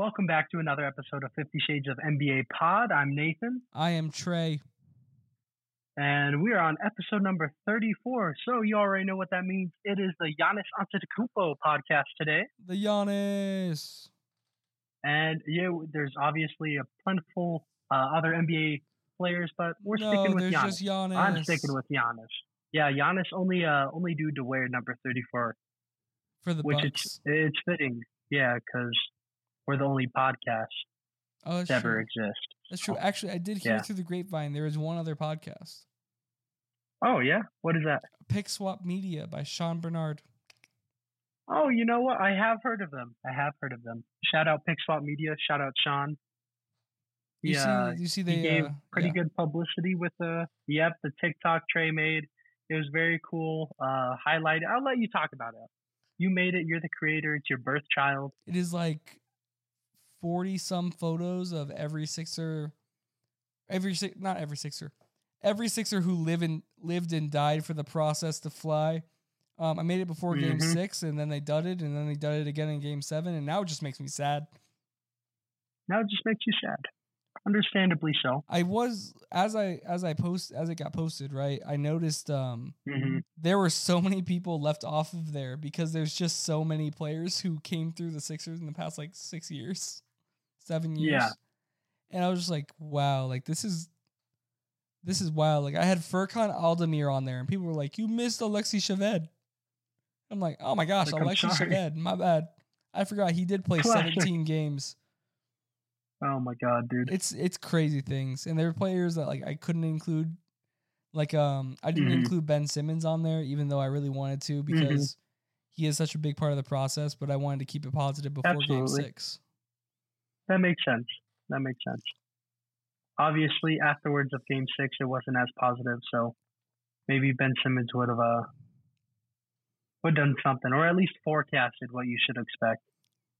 Welcome back to another episode of Fifty Shades of NBA Pod. I'm Nathan, I am Trey. and we are on episode number 34. So you already know what that means. It is the Giannis Antetokounmpo podcast today, The Giannis. and yeah, there's obviously a plentiful uh, other NBA players, but we're no, sticking with Giannis. Giannis. I'm sticking with Giannis. Yeah, Giannis only uh only dude to wear number 34, for the which Bucks. it's it's fitting. Yeah, because we're the only podcast oh, that's to ever exist. That's true. Actually, I did hear Yeah. through the grapevine there is one other podcast, Oh yeah, what is that? Pick Swap Media by Sean Bernard. Oh, you know what? I have heard of them. I have heard of them. Shout out Pick Swap Media. Shout out Sean. You Yeah, see, you see he they gave uh, pretty yeah. good publicity with the yep the TikTok Trey made. It was very cool. Uh, highlight. I'll let you talk about it. You made it. You're the creator. It's your birth child. It is like forty some photos of every Sixer, every not every Sixer, every Sixer who live in lived and died for the process to fly. Um, I made it before Game Mhm. Six, and then they dudded, and then they dudded again in Game Seven, and now it just makes me sad. Now it just makes you sad. Understandably so. I was as I as I post as it got posted, right? I noticed um hmm there were so many people left off of there because there's just so many players who came through the Sixers in the past like six years, seven years. Yeah. And I was just like, wow, like this is this is wild. Like I had Furkan Aldemir on there and people were like, You missed Alexey Shved. I'm like, oh my gosh, like, Alexey Shved, my bad. I forgot he did play Classic. 17 games. Oh my god, dude. It's it's crazy things. And there were players that like I couldn't include like um I didn't mm-hmm. include Ben Simmons on there even though I really wanted to mm-hmm. because mm-hmm. he is such a big part of the process, but I wanted to keep it positive before Absolutely. game 6. That makes sense. That makes sense. Obviously, afterwards of Game Six, it wasn't as positive. So maybe Ben Simmons would have uh would done something, or at least forecasted what you should expect.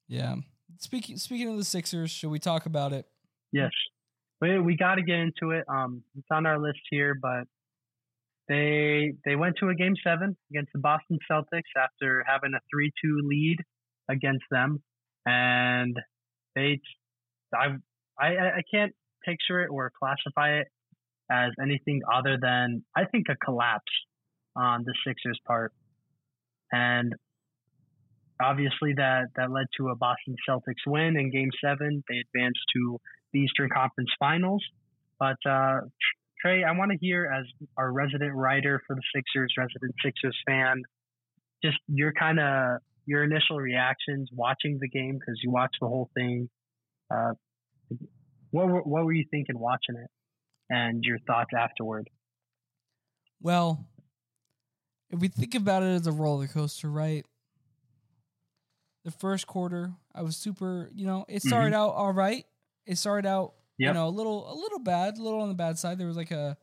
Yeah. Speaking speaking of the Sixers, should we talk about it? Yes, we we got to get into it. Um, it's on our list here, but they they went to a Game Seven against the Boston Celtics after having a three two lead against them, and they I I I can't picture it or classify it as anything other than I think a collapse on the Sixers' part, and obviously that that led to a Boston Celtics win in Game Seven. They advanced to the Eastern Conference Finals. But uh, Trey, I want to hear as our resident writer for the Sixers, resident Sixers fan, just your kind of your initial reactions watching the game because you watched the whole thing. Uh, what were, what were you thinking watching it, and your thoughts afterward? Well, if we think about it as a roller coaster, right? The first quarter, I was super, you know, it started out all right. It started out, you know, a little a little bad, a little on the bad side. There was like a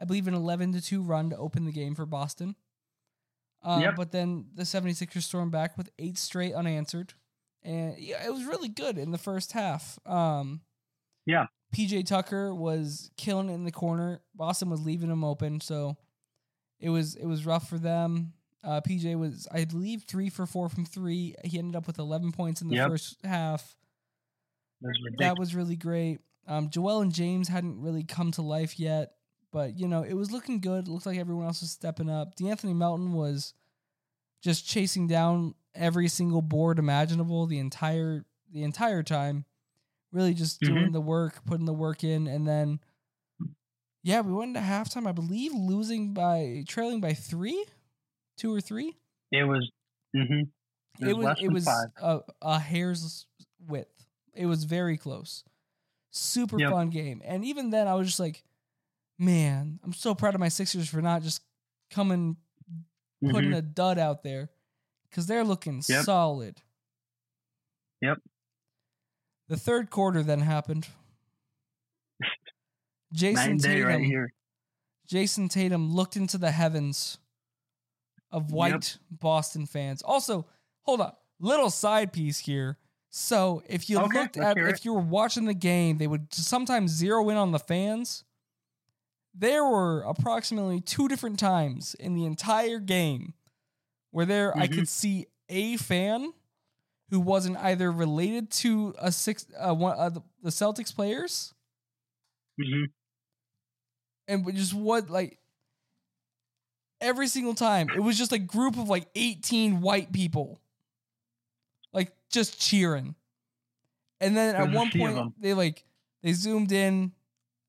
I believe an 11 to 2 run to open the game for Boston. Um, Yep. but then the 76ers stormed back with eight straight unanswered. And yeah, it was really good in the first half. Um, Yeah. PJ Tucker was killing it in the corner. Boston was leaving him open, so it was it was rough for them. Uh, PJ was, I believe, three for four from three. He ended up with 11 points in the Yep. first half. It was ridiculous. That was really great. Um, Joel and James hadn't really come to life yet, but you know it was looking good. It looked like everyone else was stepping up. D'Anthony Melton was just chasing down every single board imaginable the entire the entire time. Really just Mhm. doing the work, putting the work in, and then yeah, we went into halftime. I believe losing by trailing by three, two or three. it was. hmm It was It was it was a, a hair's width. It was very close. Super Yep. fun game. And even then I was just like, man, I'm so proud of my Sixers for not just coming putting Mhm. a dud out there cuz they're looking Yep. solid. Yep. The third quarter then happened. Jayson Tatum right here. Jayson Tatum looked into the heavens of white Boston fans. Also, hold on, little side piece here. So if you Okay, looked at if you were watching the game, they would sometimes zero in on the fans. There were approximately two different times in the entire game where there I Mhm. could see a fan who wasn't either related to a six uh, one uh, the Celtics players hmm and just what like every single time it was just a group of like 18 white people like just cheering. And then There's at one point they like they zoomed in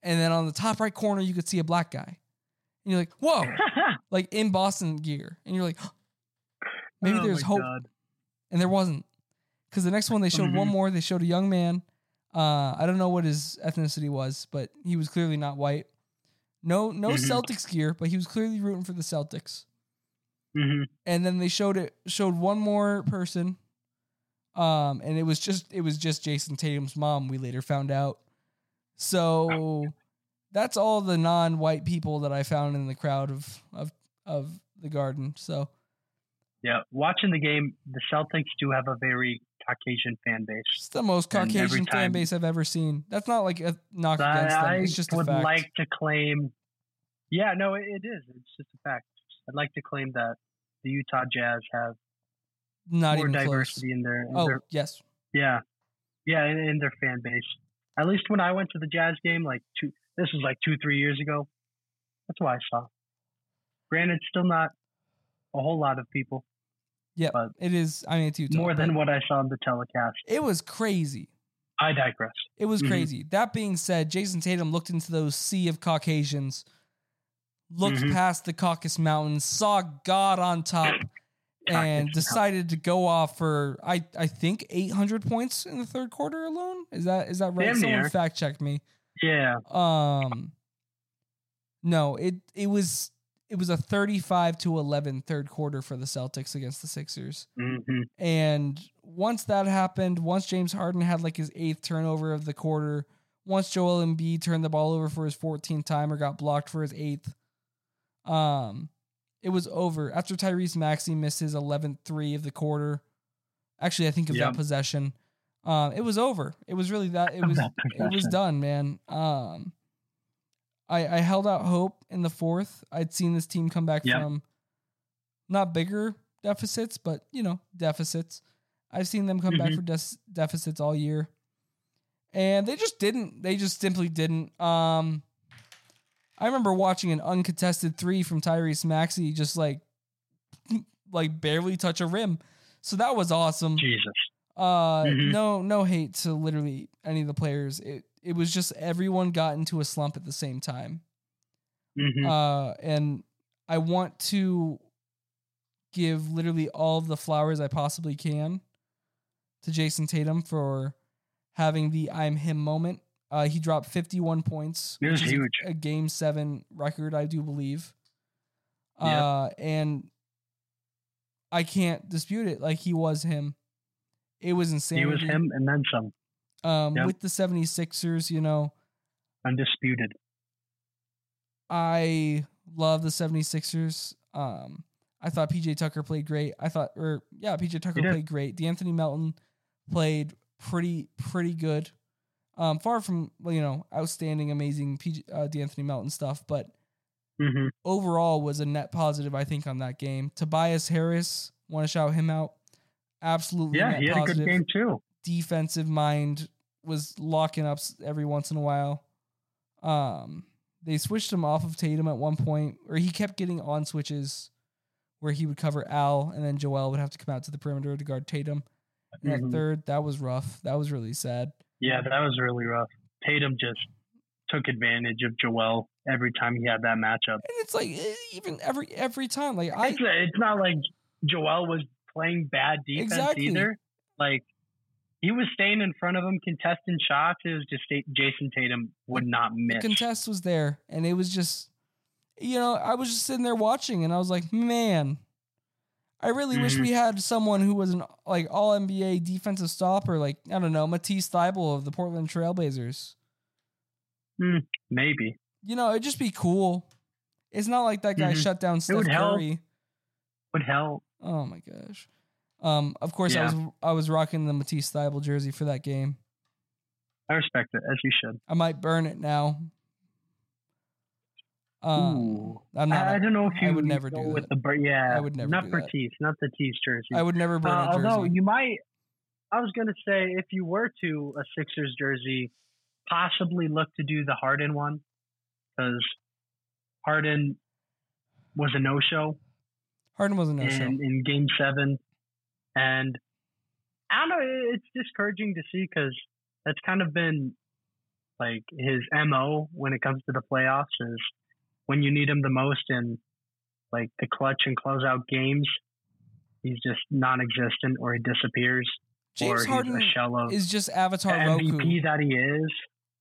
and then on the top right corner you could see a black guy. And you're like whoa. Like in boston gear. And you're like maybe Oh there's hope God. and there wasn't because the next one they showed one Mhm. more they showed a young man uh i don't know what his ethnicity was but he was clearly not white no no Mhm. celtics gear but he was clearly rooting for the celtics Mhm. and then they showed it showed one more person um and it was just it was just jayson tatum's mom we later found out so that's all the non-white people that i found in the crowd of of of the garden so Yeah, watching the game, the Celtics do have a very Caucasian fan base. it's the most caucasian fan base i've ever seen that's not like a knock But against them I it's just a would like to claim. Yeah, no, it, it is. It's just a fact. I'd like to claim that the Utah Jazz have not more even close diversity in their, in oh their yes yeah, yeah, in, in their fan base. At least when I went to the Jazz game, like two, this was like two, three years ago. That's what I saw. Granted, still not a whole lot of people, yeah but it is i mean it's Utah, more than what I saw in the telecast. it was crazy I digress. It was Mhm. crazy. That being said, Jayson Tatum looked into those sea of Caucasians, looked Mhm. past the Caucasus Mountains, saw God on top, and decided to go off for I I think 800 points in the third quarter alone. Is that is that right? Damn Someone near. fact check me. Yeah, Um, no, it it was it was a 35 to 11 third quarter for the Celtics against the Sixers. hmm And once that happened, once James Harden had like his eighth turnover of the quarter, once Joel Embiid turned the ball over for his 14th time or got blocked for his eighth, um, it was over. After Tyrese Maxey missed his 11th three of the quarter, actually, I think of Yep. that possession, um, it was over. It was really that. It was it was done, man. Um, I I held out hope in the fourth. I'd seen this team come back Yeah. from not bigger deficits, but you know deficits. I've seen them come back Mhm. for des- deficits all year, and they just didn't. They just simply didn't. Um, I remember watching an uncontested three from Tyrese Maxey, just like like barely touch a rim. So that was awesome. Jesus. Uh, Mhm. no, no hate to literally any of the players. It it was just everyone got into a slump at the same time. hmm Uh, and I want to give literally all of the flowers I possibly can to Jayson Tatum for having the I'm him moment. Uh, he dropped 51 points. It was a- huge. A, game seven record, I do believe. Yep. Uh, and I can't dispute it. Like he was him. It was insane. he was him and then some. Um, Yep. with the 76ers, you know, Undisputed. I love the 76ers. Um, I thought PJ Tucker played great. I thought, or yeah, PJ Tucker played great. D'Anthony Melton played pretty, pretty good. Um, far from you know outstanding, amazing PJ, uh, D'Anthony Melton stuff, but hmm overall was a net positive. I think on that game. Tobias Harris, want to shout him out. Absolutely, Yeah, he had a good game too. defensive mind was locking up every once in a while. Um, they switched him off of Tatum at one point, or he kept getting on switches where he would cover Al, and then Joel would have to come out to the perimeter to guard Tatum. And Mhm. at third, that was rough. That was really sad. Yeah, that was really rough. Tatum just took advantage of Joel every time he had that matchup. And it's like eh, even every every time, like I It's, it's not like Joel was playing bad defense Exactly. either. Like he was staying in front of him, contesting shots. It was just Jayson Tatum would not miss. the contest was there, and it was just, you know, I was just sitting there watching, and I was like, man, I really wish Mhm. we had someone who was an like all NBA defensive stopper, like I don't know, Matisse Thybulle of the Portland Trailblazers. Maybe. You know, it'd just be cool. It's not like that guy Mhm. shut down Steph would help. Would help. Oh my gosh. Um, of course, I was I was rocking the Matisse Thybulle jersey for that game. I respect it as you should. I might burn it now. Um, I'm not. I, I don't know if I you would never go do with that. the bur- yeah. I would never not for. Tees, not the Tees jersey. I would never burn Uh, a jersey. although you might, I was gonna say if you were to a Sixers jersey, possibly look to do the Harden one because Harden was a no show Harden was a no show. in Game Seven, and I don't know. It's discouraging to see because that's kind of been like his mo when it comes to the playoffs is when you need him the most in like the clutch and closeout games, he's just non-existent or he disappears James or he's Harden a shell of is just Avatar MVP Roku. that he is.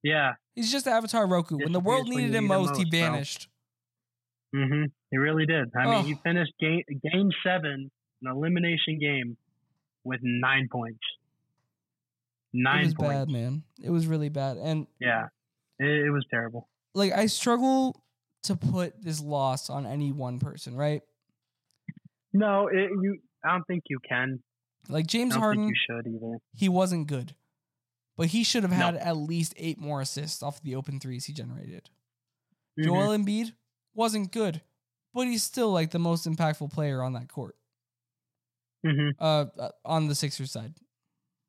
Yeah, He's just Avatar Roku. When the world needed him need most, he most, bro. vanished. hmm he really did. I mean, he Oh. finished game game seven, an elimination game, with nine points. It Nine was points. bad, man. It was really bad. And Yeah, it, it was terrible. like I struggle to put this loss on any one person, right? No, it, you. I don't think you can. Like James Harden, think you should either. he wasn't good. But he should have No. had at least eight more assists off the open threes he generated. Mhm. Joel Embiid wasn't good, but he's still like the most impactful player on that court. Mhm. Uh, uh, on the Sixers side.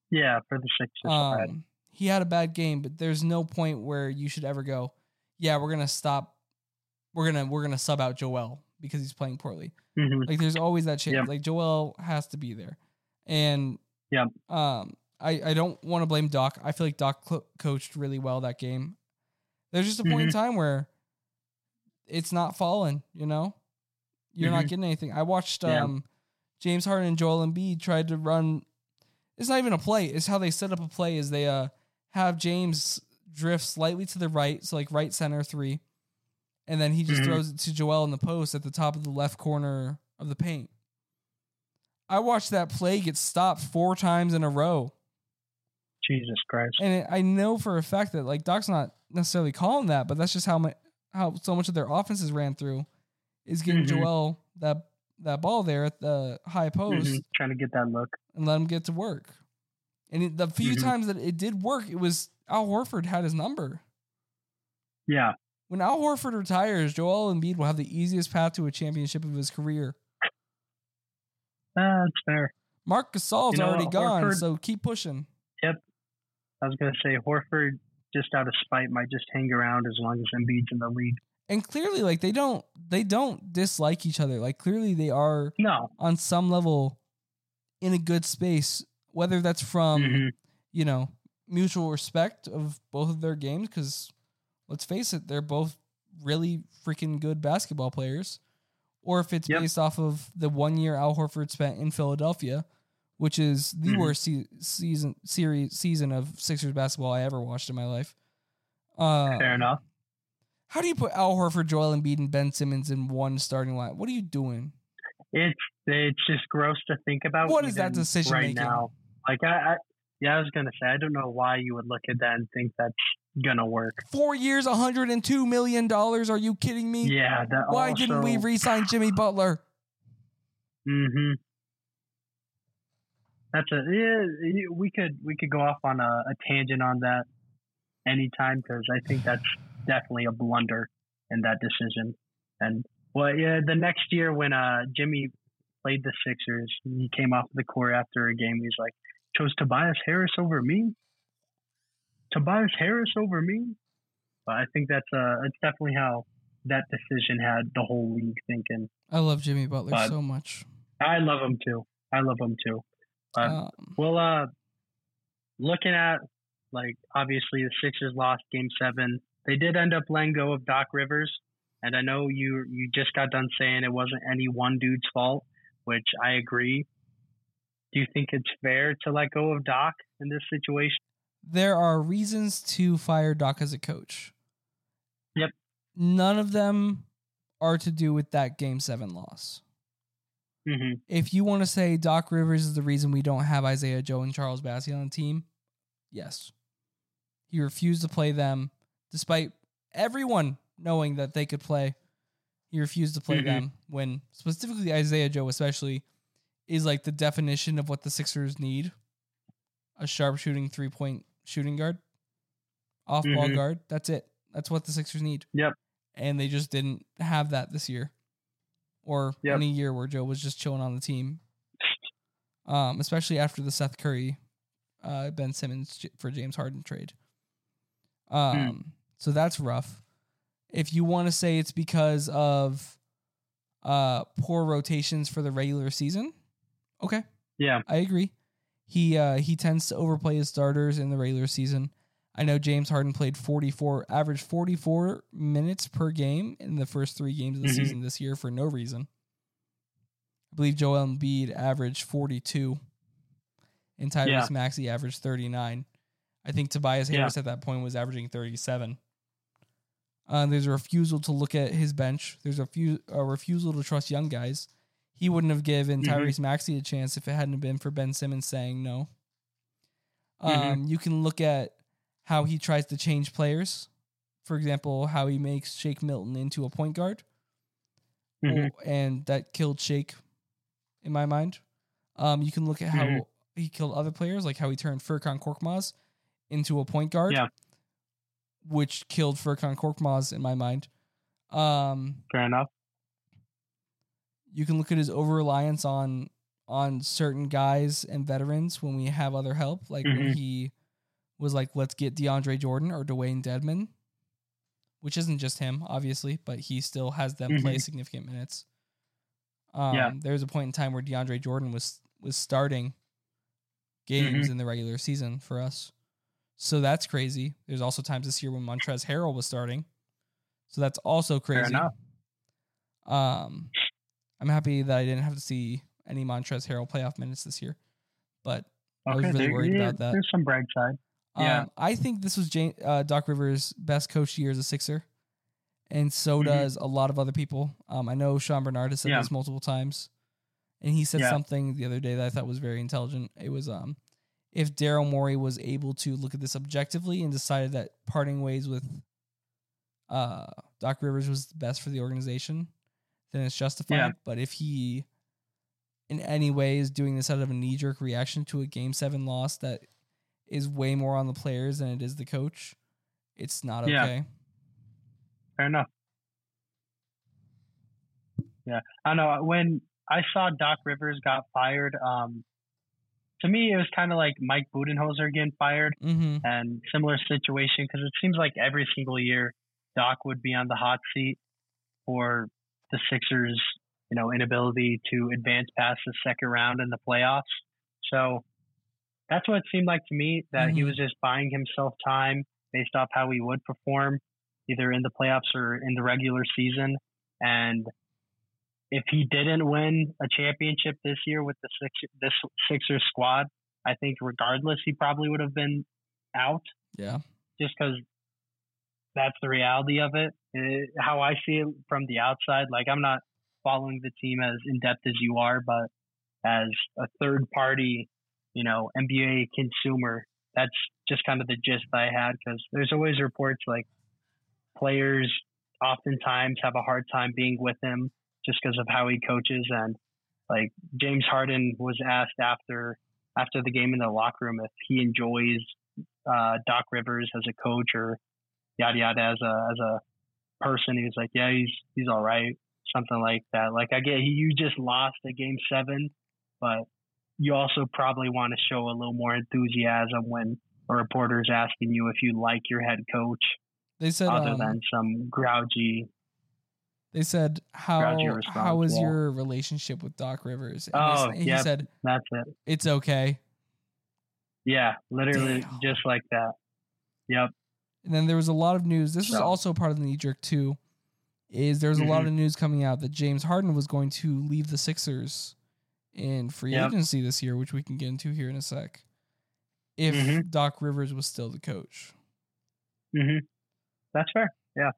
Yeah, for the Sixers side. Um, he had a bad game, but there's no point where you should ever go, yeah, we're gonna stop, we're gonna we're gonna sub out Joel because he's playing poorly. Mhm. Like there's always that chance. Yep. Like Joel has to be there, and yeah, um, I I don't want to blame Doc. I feel like Doc cl- coached really well that game. There's just a point in Mm-hmm. time where it's not falling. You know, you're not Mhm. getting anything. I watched Yeah. James Harden and Joel Embiid tried to run. It's not even a play. It's how they set up a play. Is they uh have James drift slightly to the right, so like right center three, and then he just Mhm. throws it to Joel in the post at the top of the left corner of the paint. I watched that play get stopped four times in a row, Jesus Christ. and it, I know for a fact that like Doc's not necessarily calling that, but that's just how my how so much of their offenses ran through is getting Mhm. Joel that that ball there at the high post Mhm. Trying to get that look. and let him get to work. And the few Mhm. times that it did work, it was Al Horford had his number. Yeah. When Al Horford retires, Joel Embiid will have the easiest path to a championship of his career. Uh, that's fair. Marc Gasol's You know already what, gone, Horford- so keep pushing. Yep. I was gonna say Horford, just out of spite, might just hang around as long as Embiid's in the league. And clearly, like they don't they don't dislike each other. Like clearly, they are No. on some level in a good space. Whether that's from Mhm. you know mutual respect of both of their games, because let's face it, they're both really freaking good basketball players, or if it's Yep. based off of the one year Al Horford spent in Philadelphia, which is the Mhm. worst se- season series season of Sixers basketball I ever watched in my life. Uh, Fair enough. How do you put Al Horford, Joel Embiid, and Ben Simmons in one starting line? What are you doing? It's it's just gross to think about. What is that decision right making? now? Like I, I, yeah, I was gonna say I don't know why you would look at that and think that's gonna work. Four years, hundred and two million dollars. Are you kidding me? Yeah. That Why didn't we also- re-sign Jimmy Butler? Mm-hmm. That's a yeah. We could we could go off on a, a tangent on that anytime because I think that's definitely a blunder in that decision. And well, yeah, the next year when uh Jimmy played the Sixers, he came off the court after a game. He's like, chose Tobias Harris over me. Tobias Harris over me. But I think that's uh it's definitely how that decision had the whole league thinking. I love Jimmy Butler But- so much. I love him too. I love him too. Um, well, uh, looking at like obviously the Sixers lost Game Seven. They did end up letting go of Doc Rivers, and I know you you just got done saying it wasn't any one dude's fault, which I agree. Do you think it's fair to let go of Doc in this situation? there are reasons to fire Doc as a coach. Yep. None of them are to do with that Game Seven loss. hmm If you want to say Doc Rivers is the reason we don't have Isaiah Joe and Charles Bassey on the team, yes. He refused to play them despite everyone knowing that they could play. He refused to play Mhm. them when specifically Isaiah Joe especially is like the definition of what the Sixers need. A sharp shooting three point shooting guard. Off ball Mhm. guard. That's it. That's what the Sixers need. Yep. And they just didn't have that this year. Or Yep. any year where Joe was just chilling on the team. Um, especially after the Seth Curry uh, Ben Simmons for James Harden trade. Um, so that's rough. If you want to say it's because of uh poor rotations for the regular season, okay, Yeah. I agree. He uh he tends to overplay his starters in the regular season. I know James Harden played 44 average 44 minutes per game in the first 3 games of the Mhm. season this year for no reason. I believe Joel Embiid averaged 42 and Tyrese Yeah. Maxey averaged 39. I think Tobias Yeah. Harris at that point was averaging 37. Uh, there's a refusal to look at his bench. There's a, few, a refusal to trust young guys. He wouldn't have given Mhm. Tyrese Maxey a chance if it hadn't been for Ben Simmons saying no. Um, Mhm. You can look at how he tries to change players. For example, how he makes Shake Milton into a point guard, Mhm. Oh, and that killed Shake, in my mind. Um, you can look at how Mhm. he killed other players, like how he turned Furkan Korkmaz into a point guard, Yeah. Which killed Furkan Korkmaz in my mind. Um, Fair enough. you can look at his over reliance on on certain guys and veterans when we have other help, like when Mhm. he was like, "Let's get DeAndre Jordan or Dewayne Dedmon," which isn't just him, obviously, but he still has them play Mhm. significant minutes. Um, Yeah. there was a point in time where DeAndre Jordan was was starting games Mhm. in the regular season for us, so that's crazy. There's also times this year when Montrezl Harrell was starting, so that's also crazy. Fair enough. Um, I'm happy that I didn't have to see any Montrezl Harrell playoff minutes this year, but I was Okay. really there- worried yeah, about that. There's some bright side. Yeah. Um, I think this was Jane, uh, Doc Rivers' best coach year as a Sixer, and so Mhm. does a lot of other people. Um, I know Sean Bernard has said Yeah. this multiple times, and he said Yeah. something the other day that I thought was very intelligent. It was um, if Daryl Morey was able to look at this objectively and decided that parting ways with uh, Doc Rivers was best for the organization, then it's justified. Yeah. But if he in any way is doing this out of a knee jerk reaction to a game seven loss that is way more on the players than it is the coach, it's not okay. Yeah. Fair enough. Yeah, I know. When I saw Doc Rivers got fired, um, to me it was kind of like Mike Budenholzer getting fired, Mm-hmm. and similar situation because it seems like every single year Doc would be on the hot seat for the Sixers, you know, inability to advance past the second round in the playoffs. So that's what it seemed like to me that he Mhm. was just buying himself time based off how he would perform either in the playoffs or in the regular season. And if he didn't win a championship this year with the six this Sixers squad, I think regardless he probably would have been out Yeah. just because that's the reality of it. Uh, How I see it from the outside, like I'm not following the team as in depth as you are, but as a third party, you know, NBA consumer, that's just kind of the gist I had because there's always reports like players oftentimes have a hard time being with him just because of how he coaches and like James Harden was asked after after the game in the locker room if he enjoys uh, Doc Rivers as a coach or yada yada as a as a person. He was like, yeah, he's he's all right, something like that. Like I get you just lost a game seven, but you also probably want to show a little more enthusiasm when a reporter's asking you if you like your head coach, They said other um, than some grouchy. They said how how is yeah. your relationship with Doc Rivers? And Oh, he yep. said That's it. it's okay. Yeah, literally Damn. just like that. Yep. And then there was a lot of news. This was also part of the knee jerk too. Is there's a lot Mhm. of news coming out that James Harden was going to leave the Sixers in free Yep. agency this year, which we can get into here in a sec. If Mhm. Doc Rivers was still the coach. hmm That's fair. Yeah.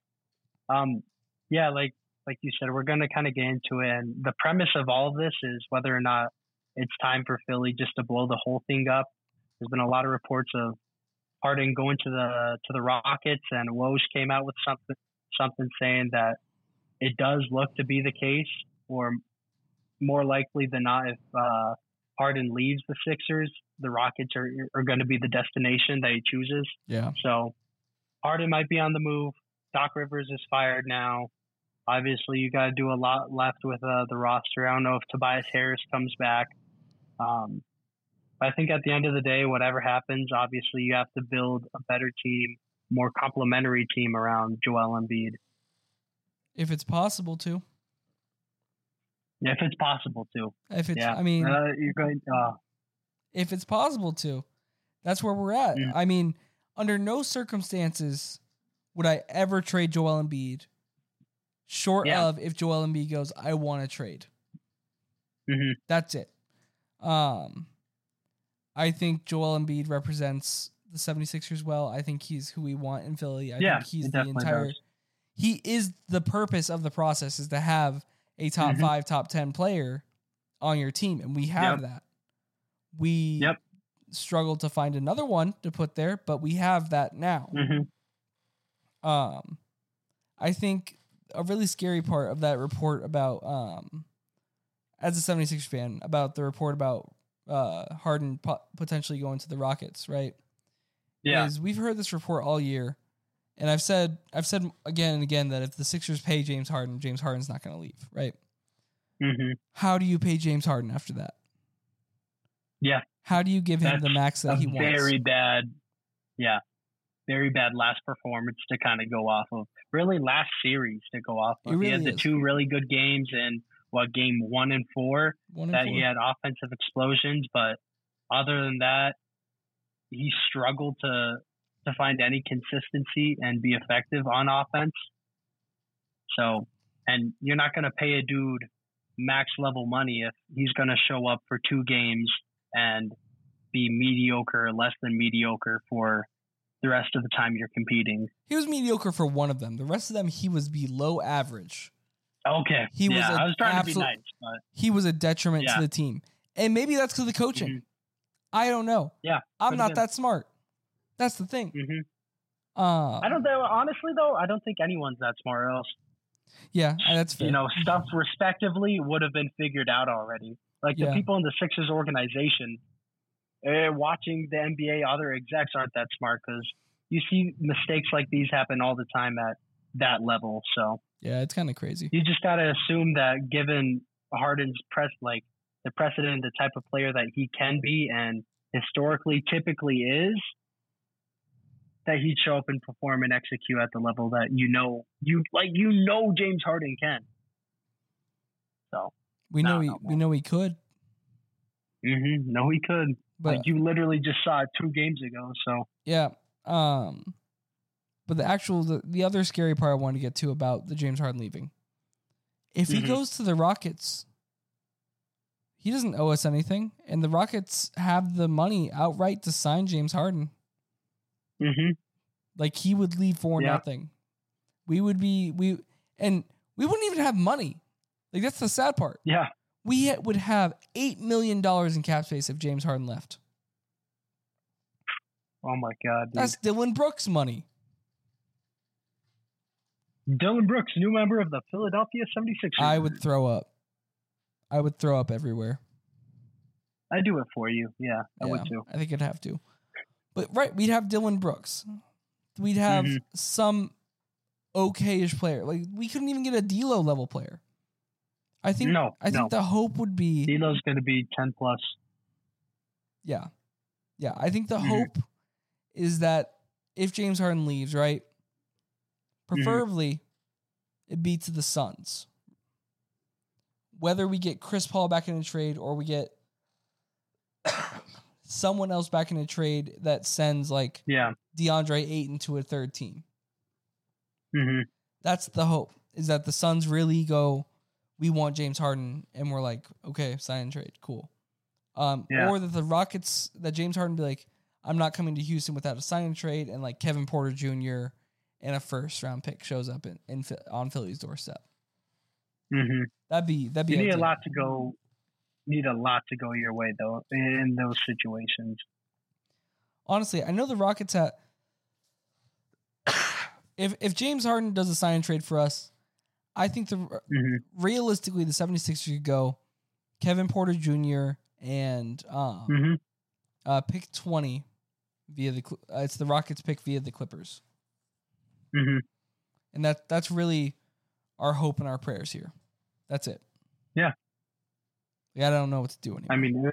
Um, yeah, like like you said, we're going to kind of get into it, and the premise of all of this is whether or not it's time for Philly just to blow the whole thing up. There's been a lot of reports of Harden going to the to the Rockets, and Woj came out with something something saying that it does look to be the case, or more likely than not, if uh, Harden leaves the Sixers, the Rockets are are going to be the destination that he chooses. Yeah. So Harden might be on the move. Doc Rivers is fired now. Obviously, you got to do a lot left with uh, the roster. I don't know if Tobias Harris comes back. Um, I think at the end of the day, whatever happens, obviously you have to build a better team, more complementary team around Joel Embiid. If it's possible to. If it's possible to. If it's, Yeah. I mean, Uh, you're going. Uh, if it's possible to. That's where we're at. Mm. I mean, under no circumstances would I ever trade Joel Embiid, short Yeah. of if Joel Embiid goes, I want to trade. mhm. That's it. Um, I think Joel Embiid represents the 76ers well. I think he's who we want in Philly. I Yeah, think he's the entire. does. He is the purpose of the process is to have a top Mhm. five, top ten player on your team, and we have that. We Yep. struggled to find another one to put there, but we have that now. Mhm. Um, I think a really scary part of that report about um, as a 76 fan about the report about uh Harden po- potentially going to the Rockets, right? Yeah. Is we've heard this report all year, and I've said I've said again and again that if the Sixers pay James Harden, James Harden's not going to leave, right? hmm How do you pay James Harden after that? Yeah. How do you give him the max that he wants? very bad, yeah, very bad last performance to kind of go off of. Really, last series to go off of. he really had the two really good games in what game one and four One and that four. he had offensive explosions, but other than that, he struggled to to find any consistency and be effective on offense. So, and you're not going to pay a dude max level money if he's going to show up for two games and be mediocre less than mediocre for the rest of the time you're competing. He was mediocre for one of them. The rest of them, he was below average. Okay. He was yeah, a I was trying to be nice, but He was a detriment Yeah. to the team. And maybe that's because of the coaching. Mhm. I don't know. Yeah, I'm not that smart. That's the thing. hmm Uh, I don't know. Honestly, though, I don't think anyone's that smart. Else, Yeah, that's fair. you know, stuff respectively would have been figured out already. Like Yeah. the people in the Sixers organization, eh, watching the NBA, other execs aren't that smart because you see mistakes like these happen all the time at that level. So yeah, it's kind of crazy. you just got to assume that given Harden's press, like the precedent, the type of player that he can be and historically typically is, that he'd show up and perform and execute at the level that you know you like you know James Harden can. So We No, know he no, we know he could, mm-hmm, no, he could. But like you literally just saw it two games ago. So yeah. Um, but the actual the, the other scary part I wanted to get to about the James Harden leaving. If he Mhm. goes to the Rockets, he doesn't owe us anything, and the Rockets have the money outright to sign James Harden. hmm Like he would leave for Yeah. nothing. We would be we and we wouldn't even have money. Like that's the sad part. yeah, We would have eight million dollars in cap space if James Harden left. oh my god, dude. That's Dillon Brooks money. Dillon Brooks, new member of the Philadelphia 76ers. I would throw up. I would throw up everywhere. I'd do it for you. Yeah, I would too. I think I'd have to. But right, we'd have Dillon Brooks. We'd have Mhm. some okayish player. Like we couldn't even get a D'Lo level player. I think. No, I think no. the hope would be. D'Lo's going to be 10 plus. Yeah. Yeah. I think the Mhm. hope is that if James Harden leaves, right? Mm-hmm. Preferably it be to the Suns. Whether we get Chris Paul back in a trade or we get someone else back in a trade that sends like Yeah. DeAndre Ayton to a third team. hmm That's the hope. Is that the Suns really go, we want James Harden, and we're like, okay, sign and trade, cool. Um, Yeah. or that the Rockets, that James Harden be like, I'm not coming to Houston without a sign and trade, and like Kevin Porter Jr. and a first round pick shows up in, in on Philly's doorstep. hmm That'd be that'd be You need a lot to go. Need a lot to go your way though in those situations. honestly, I know the Rockets at if if James Harden does a sign and trade for us, I think the hmm realistically the 76ers could go Kevin Porter Jr. and um, hmm uh, pick 20 via the uh, it's the Rockets pick via the Clippers. hmm And that that's really our hope and our prayers here. That's it. Yeah. Yeah, I don't know what to do anymore. I mean,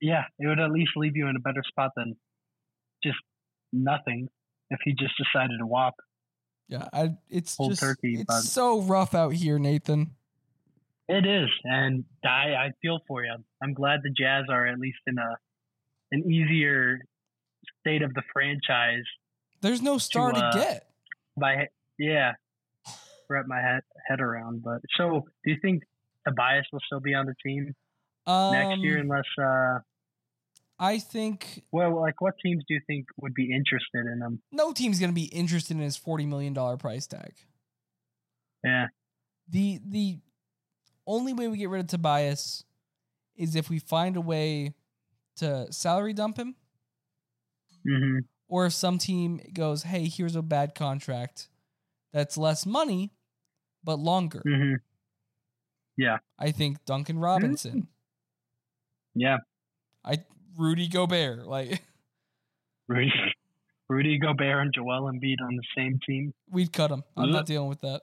yeah, it would at least leave you in a better spot than just nothing if he just decided to walk. Yeah, I, it's just turkey, it's but- so rough out here, Nathan. It is, and I I feel for you. I'm glad the Jazz are at least in a an easier state of the franchise. There's no star to, uh, get. By yeah, wrap my head head around. But so, do you think Tobias will still be on the team Um, next year? Unless, uh, I think well, like what teams do you think would be interested in him? no team's going to be interested in his forty million dollar price tag. Yeah, the The only way we get rid of Tobias is if we find a way to salary dump him, hmm or if some team goes, "Hey, here's a bad contract that's less money but longer." hmm Yeah. I think Duncan Robinson, yeah. I Rudy Gobert, like Rudy, Rudy Gobert and Joel Embiid on the same team. we'd cut him. I'm not dealing with that.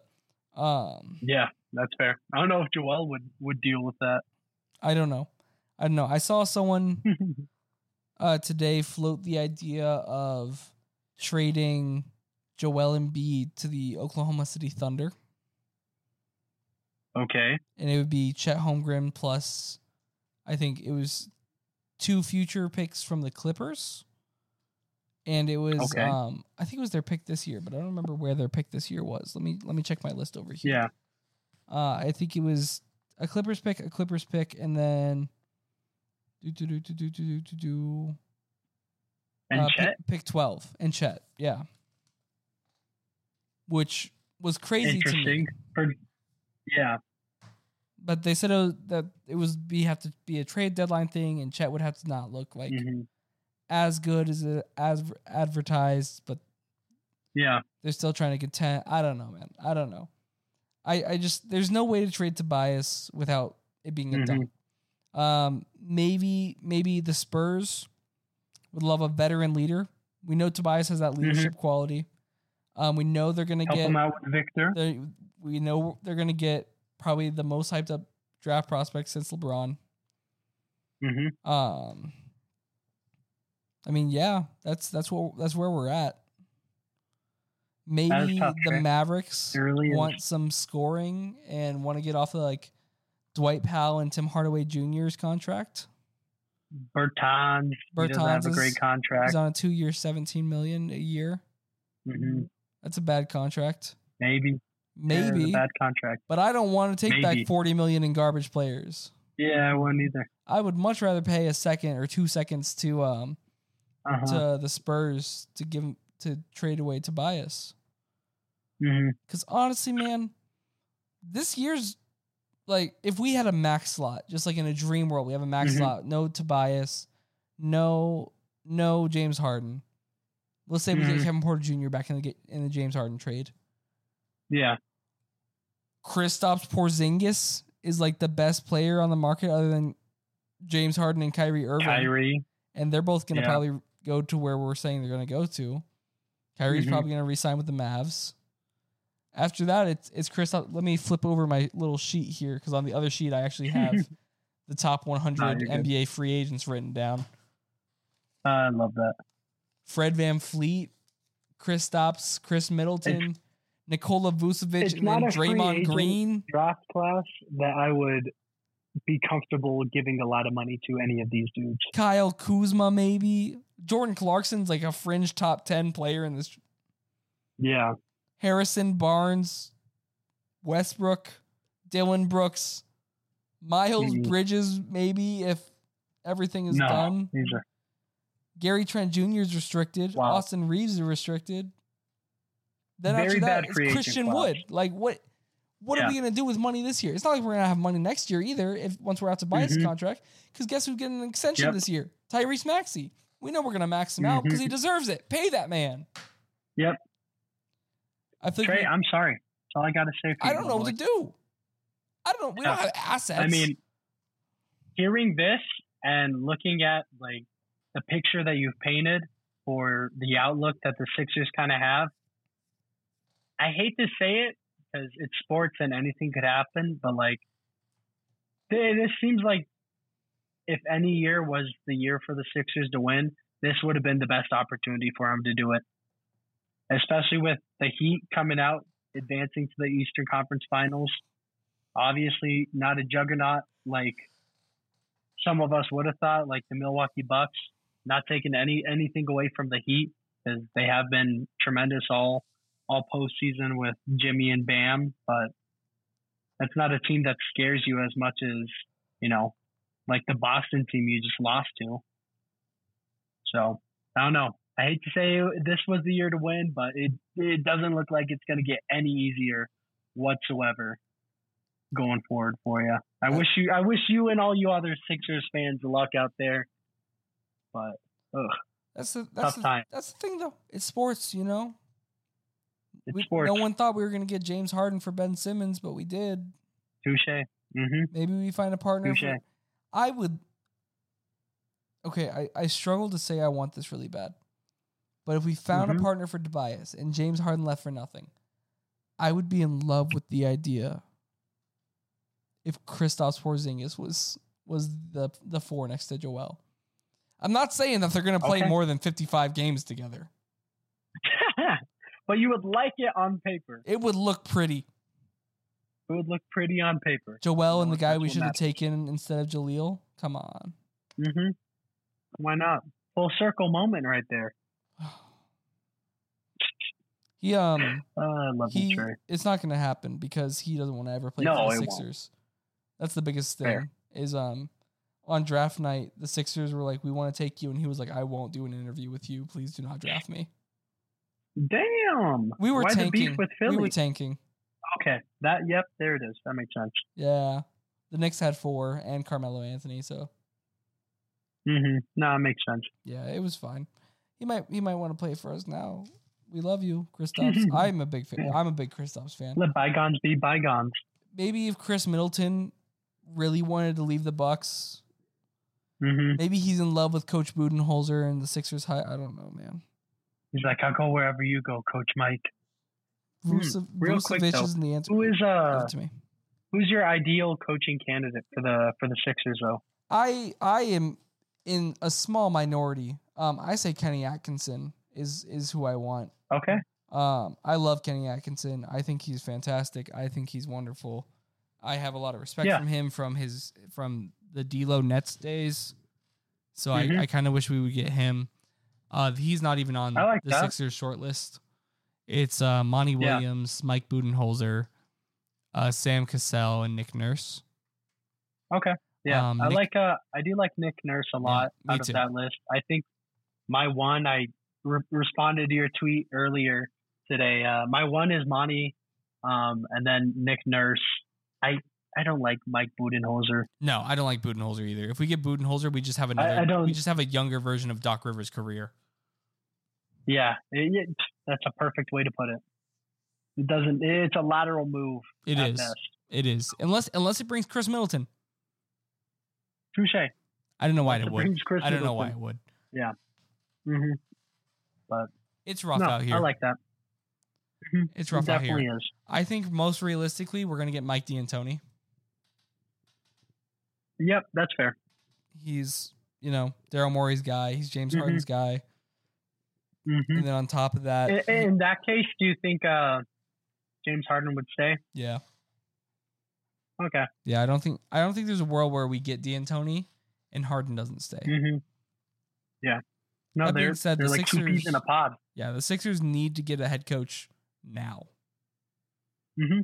Um, Yeah, that's fair. I don't know if Joel would would deal with that. I don't know. I don't know. I saw someone uh, today float the idea of trading Joel Embiid to the Oklahoma City Thunder, okay. and it would be Chet Holmgren plus, I think it was two future picks from the Clippers, and it was Okay. um I think it was their pick this year, but I don't remember where their pick this year was. Let me let me check my list over here. Yeah. Uh, I think it was a Clippers pick, a Clippers pick, and then do do do do do do do do. And uh, Chet. pick, pick twelve and Chet, yeah, which was crazy to me. For, yeah. But they said it was, that it was be have to be a trade deadline thing, and Chet would have to not look like hmm as good as it as advertised, but Yeah. they're still trying to contend. I don't know, man. I don't know. I I just there's no way to trade Tobias without it being a Mhm. dump. Um, maybe maybe the Spurs would love a veteran leader. We know Tobias has that leadership quality. Um, we know they're gonna Help get. him out with Victor. they- we know they're gonna get probably the most hyped up draft prospect since LeBron. hmm Um, I mean, yeah, that's that's what that's where we're at. Maybe tough, the. Mavericks really is. want some scoring and want to get off of like Dwight Powell and Tim Hardaway Jr.'s contract. Bertans. Doesn't have Bertans a great contract. He's on a two-year, seventeen million a year. hmm That's a bad contract. Maybe. Yeah, it was Maybe, a bad contract. but I don't want to take Maybe. back forty million in garbage players. Yeah, I wouldn't either. I would much rather pay a second or two seconds to um Uh-huh. to the Spurs to give to trade away Tobias. Because honestly, man, this year's like if we had a max slot, just like in a dream world, we have a max Mhm. slot, no Tobias, no no James Harden. Let's say we get Mhm. Kevin Porter Jr. back in the in the James Harden trade. Yeah. Kristaps Porzingis is like the best player on the market other than James Harden and Kyrie Irving, Kyrie. and they're both going to Yeah. probably go to where we're saying they're going to go to. Kyrie's Mhm. probably going to resign with the Mavs. After that, it's it's Chris. Let me flip over my little sheet here because on the other sheet I actually have the top 100 you're good. NBA free agents written down. I love that. Fred VanVleet, Chris Stops, Khris Middleton, Nikola Vucevic, it's and not then Draymond. Green. Draft class that I would be comfortable giving a lot of money to any of these dudes. Kyle Kuzma, maybe. Jordan Clarkson's like a fringe top 10 player in this. Yeah. Harrison Barnes, Westbrook, Dillon Brooks, Miles Mhm. Bridges, maybe if everything is no. done. These Gary Trent Jr. is restricted. Wow. Austin Reaves is restricted. Then Very after that, bad it's Christian. Wood. Like what? What are we gonna do with money this year? It's not like we're gonna have money next year either. If once we're out to buy his Mhm. contract, because guess who's getting an extension Yep. this year? Tyrese Maxey. We know we're gonna max him out because he deserves it. Pay that man. Yep. I think. Trey, we- I'm sorry. That's all I got to say for I don't know what to do. I don't know. We don't have assets. I mean, hearing this and looking at like the picture that you've painted for the outlook that the Sixers kind of have, I hate to say it because it's sports and anything could happen, but like this seems like if any year was the year for the Sixers to win, this would have been the best opportunity for him to do it. Especially with the Heat coming out, advancing to the Eastern Conference Finals. Obviously, not a juggernaut like some of us would have thought, like the Milwaukee Bucks. Not taking any anything away from the Heat because they have been tremendous all all postseason with Jimmy and Bam, but that's not a team that scares you as much as you know, like the Boston team you just lost to. So I don't know. I hate to say this was the year to win, but it it doesn't look like it's going to get any easier whatsoever going forward for you. I wish you I wish you and all you other Sixers fans luck out there. But ugh, That's the that's Tough the, time. that's the thing though. It's sports, you know. It's We- sports. No one thought we were gonna get James Harden for Ben Simmons, but we did. Touche. Mm-hmm. Maybe we find a partner. Touche. For, I would. Okay, I, I struggle to say I want this really bad, but if we found Mhm. a partner for Tobias and James Harden left for nothing, I would be in love with the idea. If Kristaps Porzingis was was the the four next to Joel, I'm not saying that they're going to play Okay. more than 55 games together. But you would like it on paper. It would look pretty. It would look pretty on paper. Joel and the guy we should have taken instead of Jahlil. Come on. Mm-hmm. Why not? Full circle moment right there. He um Uh, I love he you, it's not going to happen because he doesn't want to ever play No, for the won't. Sixers. That's the biggest thing. Fair. Is um on draft night the Sixers were like, "We want to take you," and he was like, "I won't do an interview with you. Please do not draft me." Damn. We were Why tanking. beef with Philly? We were tanking. okay. That. Yep. There it is. That makes sense. Yeah, the Knicks had four and Carmelo Anthony, so Mm-hmm. No, it makes sense. yeah, it was fine. He might he might want to play for us now. We love you, Kristaps. I'm a big fan. I'm a big Kristaps fan. Let bygones be bygones. Maybe if Khris Middleton really wanted to leave the Bucks, Mm-hmm. maybe he's in love with Coach Budenholzer and the Sixers. High. I don't know, man. He's like, I'll go wherever you go, Coach Mike. Hmm, real quick, though, isn't the answer. Who is uh to me. who's your ideal coaching candidate for the for the Sixers though? I I am in a small minority. Um, I say Kenny Atkinson is is who I want. Okay. Um, I love Kenny Atkinson. I think he's fantastic. I think he's wonderful. I have a lot of respect Yeah. from him from his from the D'Lo Nets days. So Mhm. I, I kind of wish we would get him. Uh, he's not even on like the that. Sixers short list. It's uh, Monty Yeah. Williams, Mike Budenholzer, uh, Sam Cassell, and Nick Nurse. Okay. Yeah. Um, I Nick- like uh I do like Nick Nurse a lot me out too. of that list. I think my one I re- responded to your tweet earlier today. Uh, my one is Monty, um, and then Nick Nurse. I I don't like Mike Budenholzer. No, I don't like Budenholzer either. If we get Budenholzer, we just have another. I don't- we just have a younger version of Doc Rivers' career. Yeah, it, it- that's a perfect way to put it. It doesn't. It's a lateral move. It is. best. It is. Unless unless it brings Khris Middleton. Touche. I don't know why it it would. I don't know why it Middleton. would. hmm But It's rough no, out here. I like that. Mhm. it's It rough out here. definitely here. is. I think most realistically, we're gonna get Mike D'Antoni. Yep, that's fair. He's you know Daryl Morey's guy. He's James Mhm. Harden's guy. Hmm And then on top of that, In, in that case, do you think uh, James Harden would stay? yeah, Okay. yeah. I don't think I don't think there's a world where we get D'Antoni and Harden doesn't stay. hmm Yeah. No, That being they're, said, the they're like two peas Sixers- in a pod. Yeah, the Sixers need to get a head coach now. hmm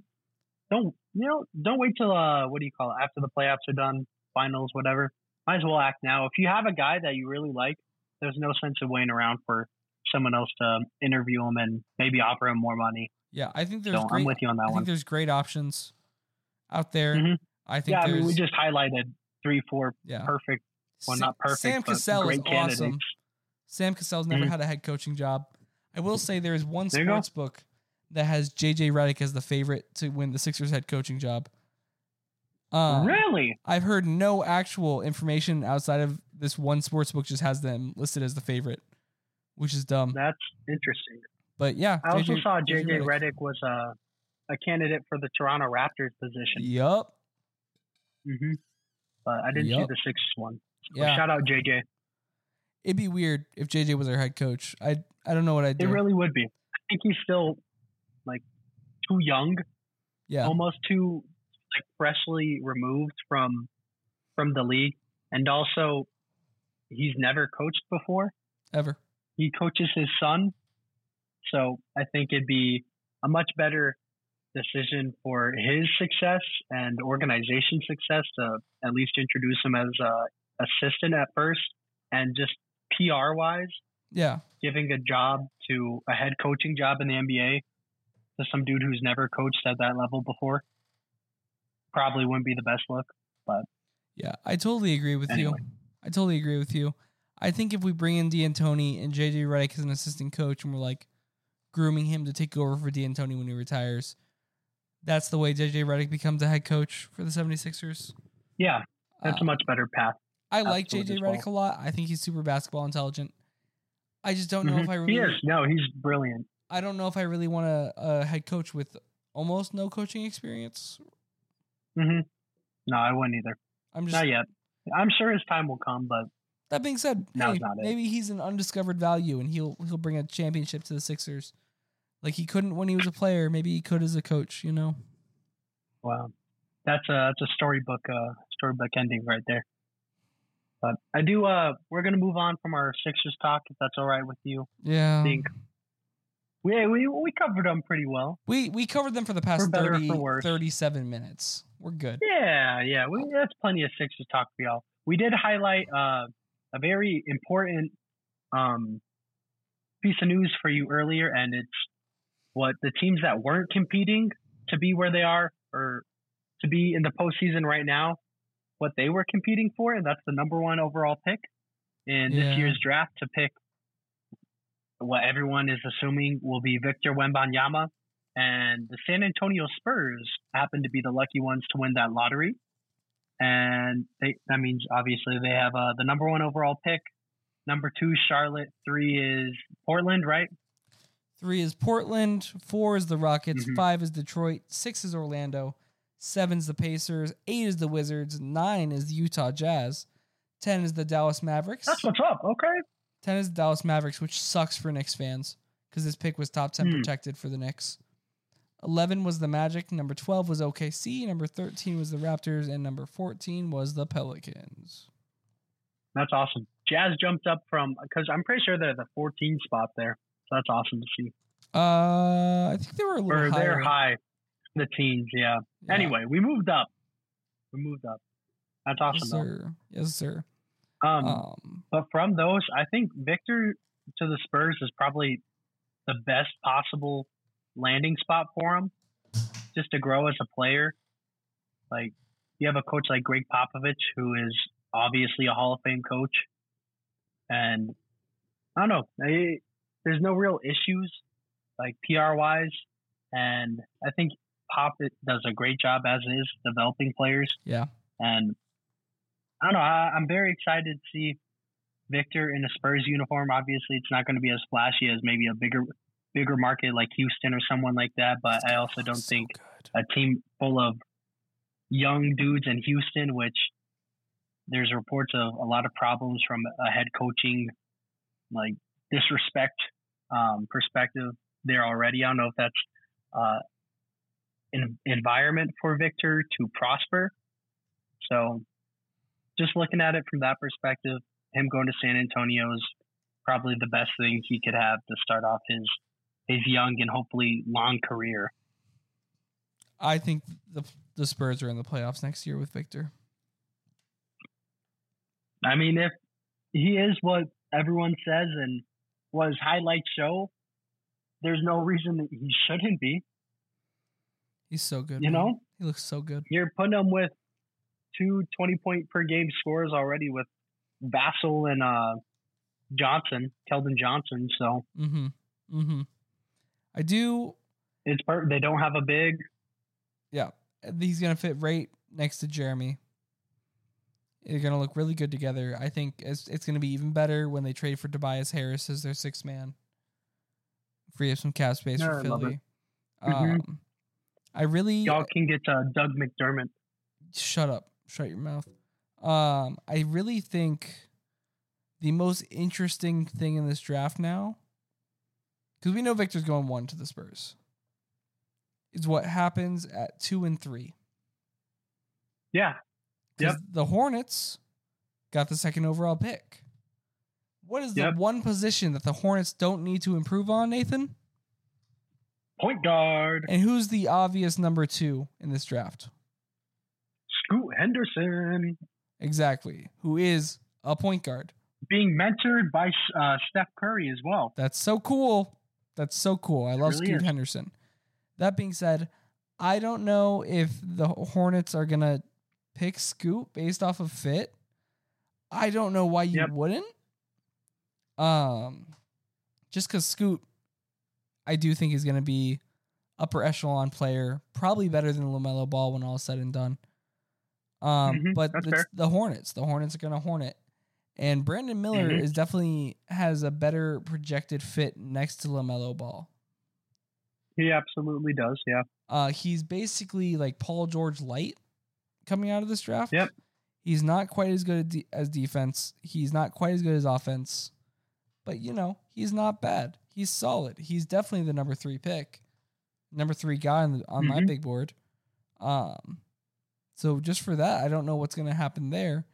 Don't you know? Don't wait till uh, what do you call it? After the playoffs are done, finals, whatever. Might as well act now. If you have a guy that you really like, there's no sense of waiting around for someone else to interview him and maybe offer him more money. Yeah, I think there's So great. I'm with you on I that think one. there's great options out there. Mhm. I think Yeah, I mean, we just highlighted three, four yeah. perfect, well, Sa- not perfect, Sam Cassell is candidates. awesome. Sam Cassell's never Mhm. had a head coaching job. I will say there is one There go. sports book that has JJ Redick as the favorite to win the Sixers head coaching job. Um, really? I've heard no actual information outside of this one sports book just has them listed as the favorite, which is dumb. That's interesting. But yeah, I also JJ saw JJ Redick. Redick was a a candidate for the Toronto Raptors position. Yup. hmm But I didn't see the Sixers one. So Yeah. shout out JJ. It'd be weird if JJ was our head coach. I I don't know what I'd do. It really would be. I think he's still like too young, yeah. almost too like freshly removed from from the league, and also he's never coached before. Ever. He coaches his son, so I think it'd be a much better decision for his success and organization success to at least introduce him as a assistant at first, and just PR wise, Yeah. giving a job to a head coaching job in the NBA to some dude who's never coached at that level before probably wouldn't be the best look. But yeah. I totally agree with Anyway. you. I totally agree with you. I think if we bring in D'Antoni and JJ Redick as an assistant coach and we're like grooming him to take over for D'Antoni when he retires, that's the way JJ Redick becomes a head coach for the 76ers. Yeah, that's Uh, a much better path. I like JJ as well. Redick a lot. I think he's super basketball intelligent. I just don't know if Mhm. I he really is. No, he's brilliant. I don't know if I really want a, a head coach with almost no coaching experience. Mm-hmm. No, I wouldn't either. I'm just Not yet. I'm sure his time will come, but that being said, No, hey, not it. maybe he's an undiscovered value and he'll he'll bring a championship to the Sixers. Like he couldn't when he was a player, maybe he could as a coach, you know. wow, that's a that's a storybook uh storybook ending right there. But I do. Uh, we're gonna move on from our Sixers talk if that's all right with you. Yeah. I think we we we covered them pretty well. We we covered them for the past For better or 30, for 37 minutes. We're good. Yeah, yeah, we, that's plenty of Sixers talk for y'all. We did highlight uh, a very important um, piece of news for you earlier, and it's what the teams that weren't competing to be where they are or to be in the postseason right now, what they were competing for, and that's the number one overall pick in Yeah. this year's draft to pick what everyone is assuming will be Victor Wembanyama. And the San Antonio Spurs happen to be the lucky ones to win that lottery. And they, that means obviously they have uh, the number one overall pick. Number two, Charlotte. Three is Portland, right? Three is Portland, four is the Rockets, Mhm. five is Detroit, six is Orlando, seven's the Pacers, eight is the Wizards, nine is the Utah Jazz, ten is the Dallas Mavericks. That's what's up. Okay. 10 is the Dallas Mavericks, which sucks for Knicks fans because this pick was top 10 Hmm. protected for the Knicks. 11 was the Magic, number 12 was OKC, number 13 was the Raptors, and number 14 was the Pelicans. That's awesome. Jazz jumped up from because I'm pretty sure they're the 14 spot there. So that's awesome to see. Uh, I think they were a little Or higher. they're high, the teens. Yeah. Yeah. Anyway, we moved up. We moved up. That's awesome. yes, sir. Yes, sir. Um, Um, But from those, I think Victor to the Spurs is probably the best possible landing spot for him, just to grow as a player. Like you have a coach like Gregg Popovich, who is obviously a Hall of Fame coach, and I don't know, they, there's no real issues like PR wise, and I think Pop does a great job as is developing players. yeah. And I don't know. I, I'm very excited to see Victor in a Spurs uniform. Obviously, it's not going to be as flashy as maybe a bigger, bigger market like Houston or someone like that. But I also don't So think good. a team full of young dudes in Houston, which there's reports of a lot of problems from a head coaching, like disrespect um, perspective there already. I don't know if that's uh, an environment for Victor to prosper. So, just looking at it from that perspective, him going to San Antonio is probably the best thing he could have to start off his his young and hopefully long career. I think the the Spurs are in the playoffs next year with Victor. I mean, if he is what everyone says and what his highlights show, there's no reason that he shouldn't be. He's so good. You man. know? he looks so good. You're putting him with two 20 point per game scores already with Vassell and uh, Johnson, Keldon Johnson. So Mm-hmm. Mm-hmm. I do. it's per- they don't have a big. Yeah, he's gonna fit right next to Jeremy. They're gonna look really good together. I think it's it's gonna be even better when they trade for Tobias Harris as their sixth man. Free up some cap space for I Philly. Um, I really Y'all can get uh, Doug McDermott. shut up, shut your mouth. Um, I really think the most interesting thing in this draft now, because we know Victor's going one to the Spurs, is what happens at two and three. Yeah. Because the Hornets got the second overall pick. What is Yep. the one position that the Hornets don't need to improve on, Nathan? Point guard. And who's the obvious number two in this draft? Scoot Henderson Exactly. Who is a point guard. being mentored by uh, Steph Curry as well. That's so cool. That's so cool. I love really Scoot is. Henderson. That being said, I don't know if the Hornets are going to pick Scoot based off of fit. I don't know why you Yep. wouldn't. Um, just because Scoot, I do think is going to be upper echelon player, probably better than LaMelo Ball when all is said and done. Um, Mhm, but it's the Hornets. The Hornets are going to hornet, and Brandon Miller Mhm. is definitely has a better projected fit next to LaMelo Ball. He absolutely does. Yeah. Uh, he's basically like Paul George light coming out of this draft. Yep. He's not quite as good de- as defense. He's not quite as good as offense, but you know he's not bad. He's solid. He's definitely the number three pick, number three guy on, the, on my Mhm. big board. Um, so just for that, I don't know what's going to happen there.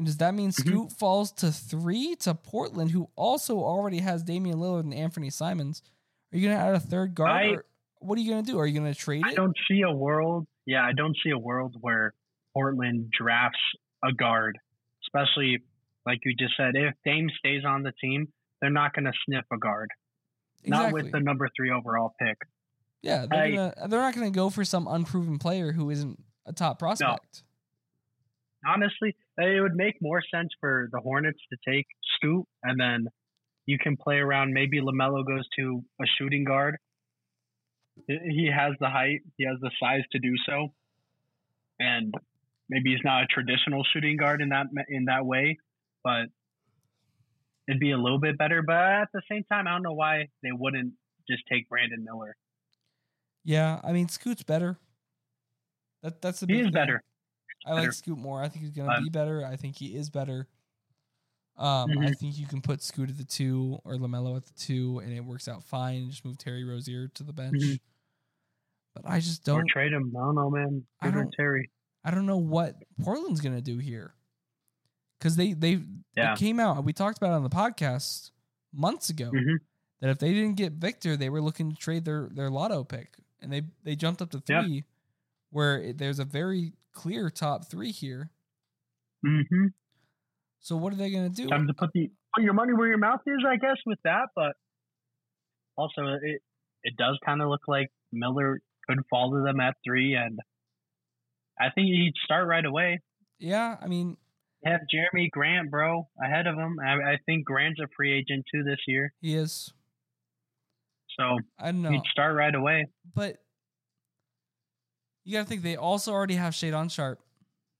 And does that mean Mhm. Scoot falls to three to Portland, who also already has Damian Lillard and Anthony Simons? Are you going to add a third guard? I- or what are you going to do? Are you going to trade I it? don't see a world. Yeah, I don't see a world where Portland drafts a guard, especially like you just said. If Dame stays on the team, they're not going to sniff a guard. Not with the number three overall pick. yeah, they're, I- gonna, they're not going to go for some unproven player who isn't a top prospect. Honestly, it would make more sense for the Hornets to take Scoot, and then you can play around. Maybe LaMelo goes to a shooting guard. He has the height, he has the size to do so, and maybe he's not a traditional shooting guard in that in that way, but it'd be a little bit better. But at the same time, I don't know why they wouldn't just take Brandon Miller. Yeah, I mean Scoot's better. That that's the He is thing. better. I like. Scoot more. I think he's gonna Um, be better. I think he is better. Um, I Mhm. think you can put Scoot at the two or LaMelo at the two, and it works out fine. Just move Terry Rozier to the bench. Mhm. But I just don't. trade him. I don't know, man. I Give don't- Terry. I don't know what Portland's gonna do here, because they they Yeah. came out. We talked about it on the podcast months ago Mhm. that if they didn't get Victor, they were looking to trade their their lotto pick, and they they jumped up to three, where it, there's a very clear top three here. Mm-hmm. So what are they gonna do? Time to put the put your money where your mouth is, I guess, with that. But also, it it does kind of look like Miller could fall to them at three, and I think he'd start right away. Yeah, I mean, Have Jerami Grant, bro, ahead of him. I, I think Grant's a free agent too this year, he is. so I don't know, he'd start right away. but you got to think they also already have Shaedon Sharpe.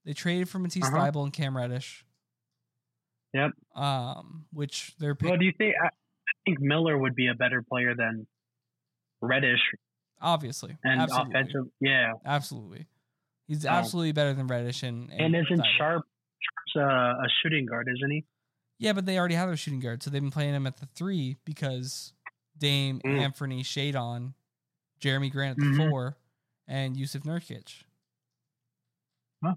They traded for Matisse Uh-huh. Thybulle and Cam Reddish. Yep. Um, which they're pick- What do you think? I, think Miller would be a better player than Reddish obviously and absolutely, offensive. Yeah, absolutely. He's So- absolutely better than Reddish and and isn't Sharpe Sharpe's a, a shooting guard, isn't he? Yeah, but they already have their shooting guard, so they've been playing him at the three because Dame, Mm. Anthony, Shaedon, Jerami Grant at the Mhm. four, and Jusuf Nurkic. Huh.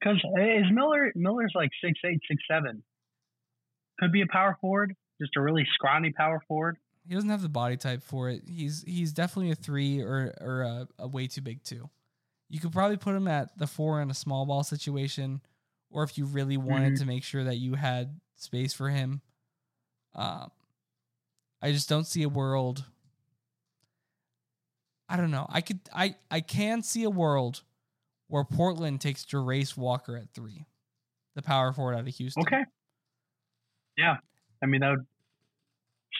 Because is Miller Miller's like six eight six seven. Could be a power forward, just a really scrawny power forward. He doesn't have the body type for it. He's he's definitely a three or or a, a way too big two. You could probably put him at the four in a small ball situation, or if you really wanted Mhm. to make sure that you had space for him. Um, I just don't see a world. I don't know. I could I I can see a world where Portland takes Jarace Walker at three, the power forward out of Houston. Okay. Yeah, I mean that would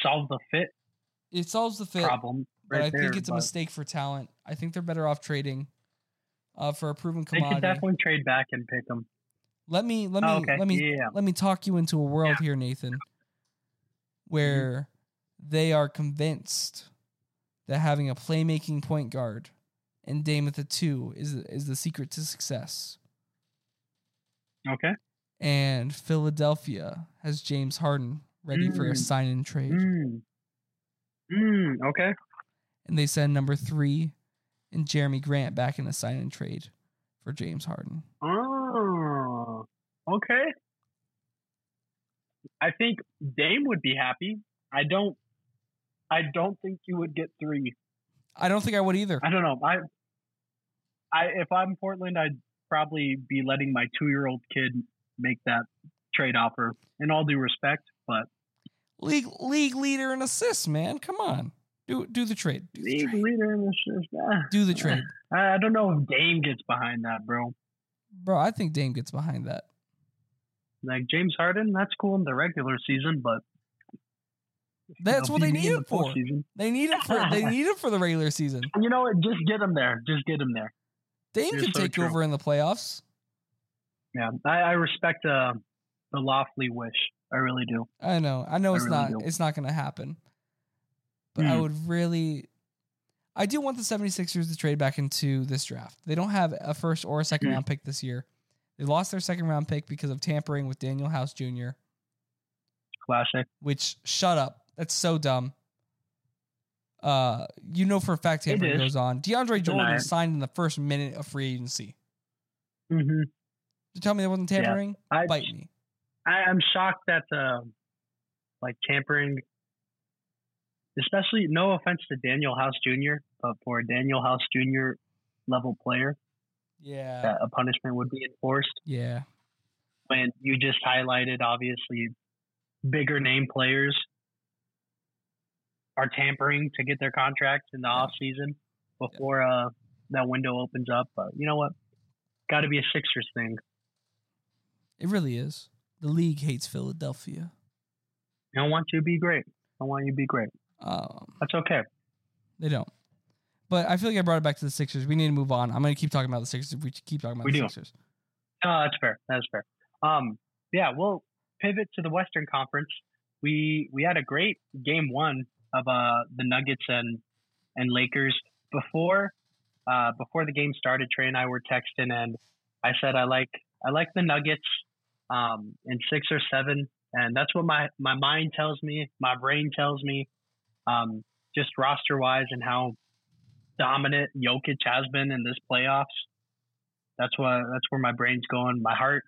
solve the fit it solves the fit. problem. but right I think it's a mistake for talent. I think they're better off trading uh, for a proven commodity. They could definitely trade back and pick them. Let me let me Oh, okay. let me Yeah. let me talk you into a world here, Nathan, where they are convinced that having a playmaking point guard and Dame at the two is is the secret to success. Okay. and Philadelphia has James Harden ready for a Mm. sign and trade. Mm. Mm, okay. And they send number three and Jerami Grant back in a sign and trade for James Harden. Oh, okay. I think Dame would be happy. I don't. I don't think you would get three. I don't think I would either. I don't know. I. I if I'm Portland, I'd probably be letting my two year old kid make that trade offer. In all due respect, but League league leader in assists, man. Come on. Do do the trade. Do the league trade. leader in is. ah. Do the trade. I I don't know if Dame gets behind that, bro. Bro, I think Dame gets behind that. Like James Harden, that's cool in the regular season, but That's what they need it the for. They need it for they need it for the regular season. You know what? Just get them there. Just get them there. Dame You're can so take true. over in the playoffs. Yeah, I, I respect uh, the lofty wish. I really do. I know. I know I it's really not do. it's not going to happen. But I Mhm. would really I do want the 76ers to trade back into this draft. They don't have a first or a second Mhm. round pick this year. They lost their second round pick because of tampering with Danuel House Jr., Classic. which shut up. That's so dumb. Uh, you know for a fact tampering goes on. DeAndre Jordan signed in the first minute of free agency. hmm You tell me there wasn't Yeah. tampering? I, Bite me. I I'm shocked that uh, like tampering, especially no offense to Danuel House Jr., but for a Danuel House Jr. level player, Yeah. that a punishment would be enforced. Yeah. When you just highlighted, obviously, bigger name players are tampering to get their contracts in the Yeah. off season before uh, that window opens up. But you know what? Got to be a Sixers thing. It really is. The league hates Philadelphia. I don't want you to be great. I want you to be great. Um, That's okay. they don't. But I feel like I brought it back to the Sixers. We need to move on. I'm going to keep talking about the Sixers if we keep talking about We the do. Sixers. No, that's fair. That's fair. Um, yeah, we'll pivot to the Western Conference. We we had a great game one of uh the Nuggets and and Lakers before uh before the game started. Trey and I were texting, and I said I like I like the Nuggets um in six or seven, and that's what my my mind tells me, my brain tells me, um just roster wise and how dominant Jokic has been in this playoffs that's what that's where my brain's going. My heart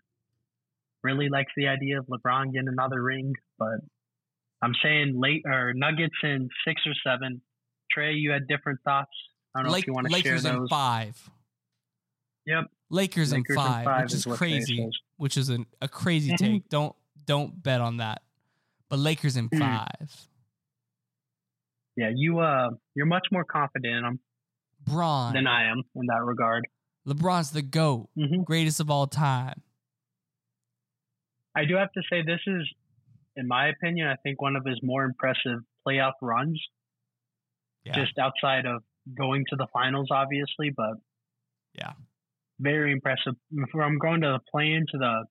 really likes the idea of LeBron getting another ring, but I'm saying late or Nuggets in six or seven. Trey, you had different thoughts. I don't know Lake- if you want to share Lakers in five. Yep. Lakers, in Lakers in five, five which is is crazy. Which is an, a crazy Mhm. take. Don't don't bet on that. But Lakers in Mhm. five. Yeah, you uh, you're much more confident in them Bron. than I am in that regard. LeBron's the GOAT. hmm Greatest of all time. I do have to say this is, in my opinion, I think one of his more impressive playoff runs. Yeah. just outside of going to the finals, obviously, but Yeah. very impressive. From going to the play-in to the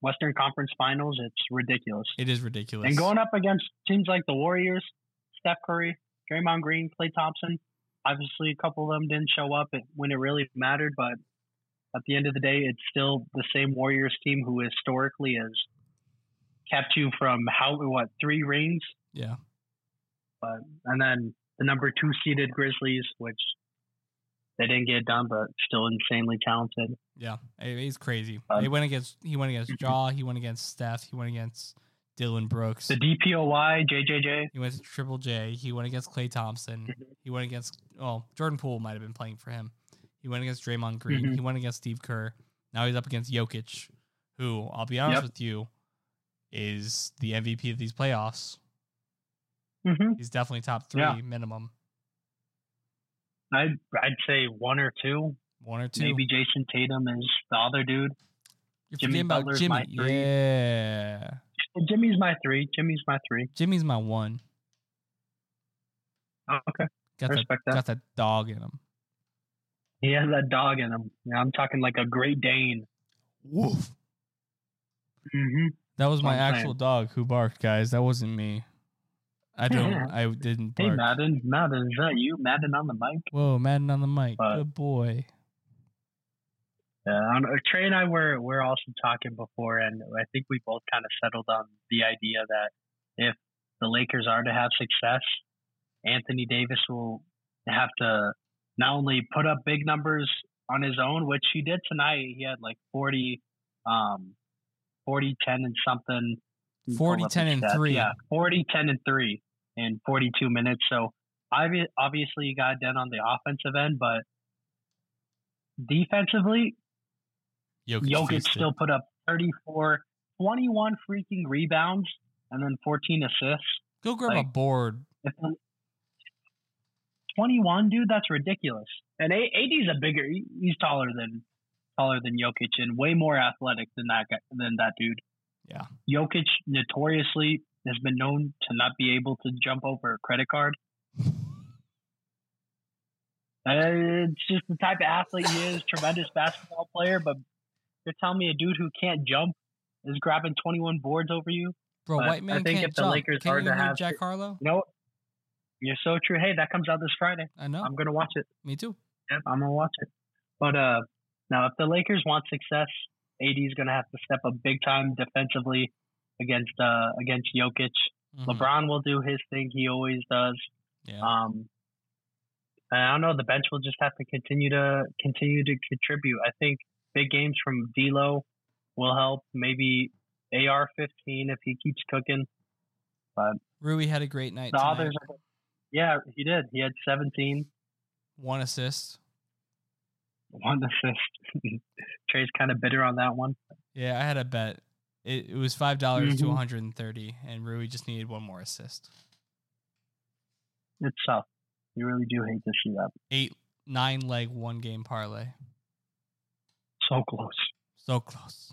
Western Conference Finals, it's ridiculous. it is ridiculous. And going up against teams like the Warriors, Steph Curry, Draymond Green, Klay Thompson, obviously a couple of them didn't show up when it really mattered, but at the end of the day, it's still the same Warriors team who historically has kept you from how what three rings yeah. but and then the number two seeded Grizzlies, which they didn't get done, but still insanely talented. Yeah. He's crazy. Um, he went against he went against Ja, he went against Steph, he went against Dillon Brooks. The DPOY, JJJ. He went to Triple J. He went against Klay Thompson. Mhm. He went against well Jordan Poole might have been playing for him. He went against Draymond Green. Mhm. He went against Steve Kerr. Now he's up against Jokic, who I'll be honest Yep. with you, is the MVP of these playoffs. hmm He's definitely top three Yeah. minimum, I'd I'd say one or two. one or two. Maybe Jayson Tatum is the other dude. You're Jimmy forgetting about Butler's Jimmy. my three. Yeah, Jimmy's my three. Jimmy's my three. Jimmy's my one. Oh, okay, Got I that, respect that. got that dog in him. He has that dog in him. Yeah, I'm talking like a Great Dane. Woof. hmm That was my actual dog who barked, guys. That wasn't me. I don't. I didn't Hey. Madden. Madden, is that you? Madden on the mic? Whoa, Madden on the mic. But- Good boy. Uh, uh, Trey and I were were also talking before, and I think we both kind of settled on the idea that if the Lakers are to have success, Anthony Davis will have to not only put up big numbers on his own, which he did tonight. He had like 40, um, 40, 10 and something. Let 40, 10, and stats. 3. Yeah, 40, 10 and 3 in 42 minutes. So obvi- obviously you got done on the offensive end, but defensively, Jokic, Jokic still put up 34, 21 freaking rebounds and then 14 assists. Go grab a board. 21, dude, that's ridiculous. And AD's a bigger, he's taller than taller than Jokic and way more athletic than that guy, than that dude. Yeah. Jokic notoriously has been known to not be able to jump over a credit card. Uh, it's just the type of athlete he is, tremendous basketball player, but you're telling me a dude who can't jump is grabbing 21 boards over you? Bro, But white I man think can't if the jump. Lakers Can't are you to have- Jack Harlow? You know? You're so true. Hey, that comes out this Friday. I know. I'm gonna watch it. Me too. Yep, I'm gonna watch it. But uh, now if the Lakers want success, AD is gonna have to step up big time defensively against uh against Jokic. Mhm. LeBron will do his thing. He always does. Yeah. Um, and I don't know. The bench will just have to continue to continue to contribute. I think big games from D'Lo will help. Maybe AR-15 if he keeps cooking. But Rui had a great night. The tonight. others, yeah, he did. He had 17, One assist. One assist. Trey's kind of bitter on that one. Yeah, I had a bet. It, it was five dollars to Mhm. 130, and Rui just needed one more assist. It's tough. You really do hate to see that. Eight, nine leg, one game parlay. So close. So close.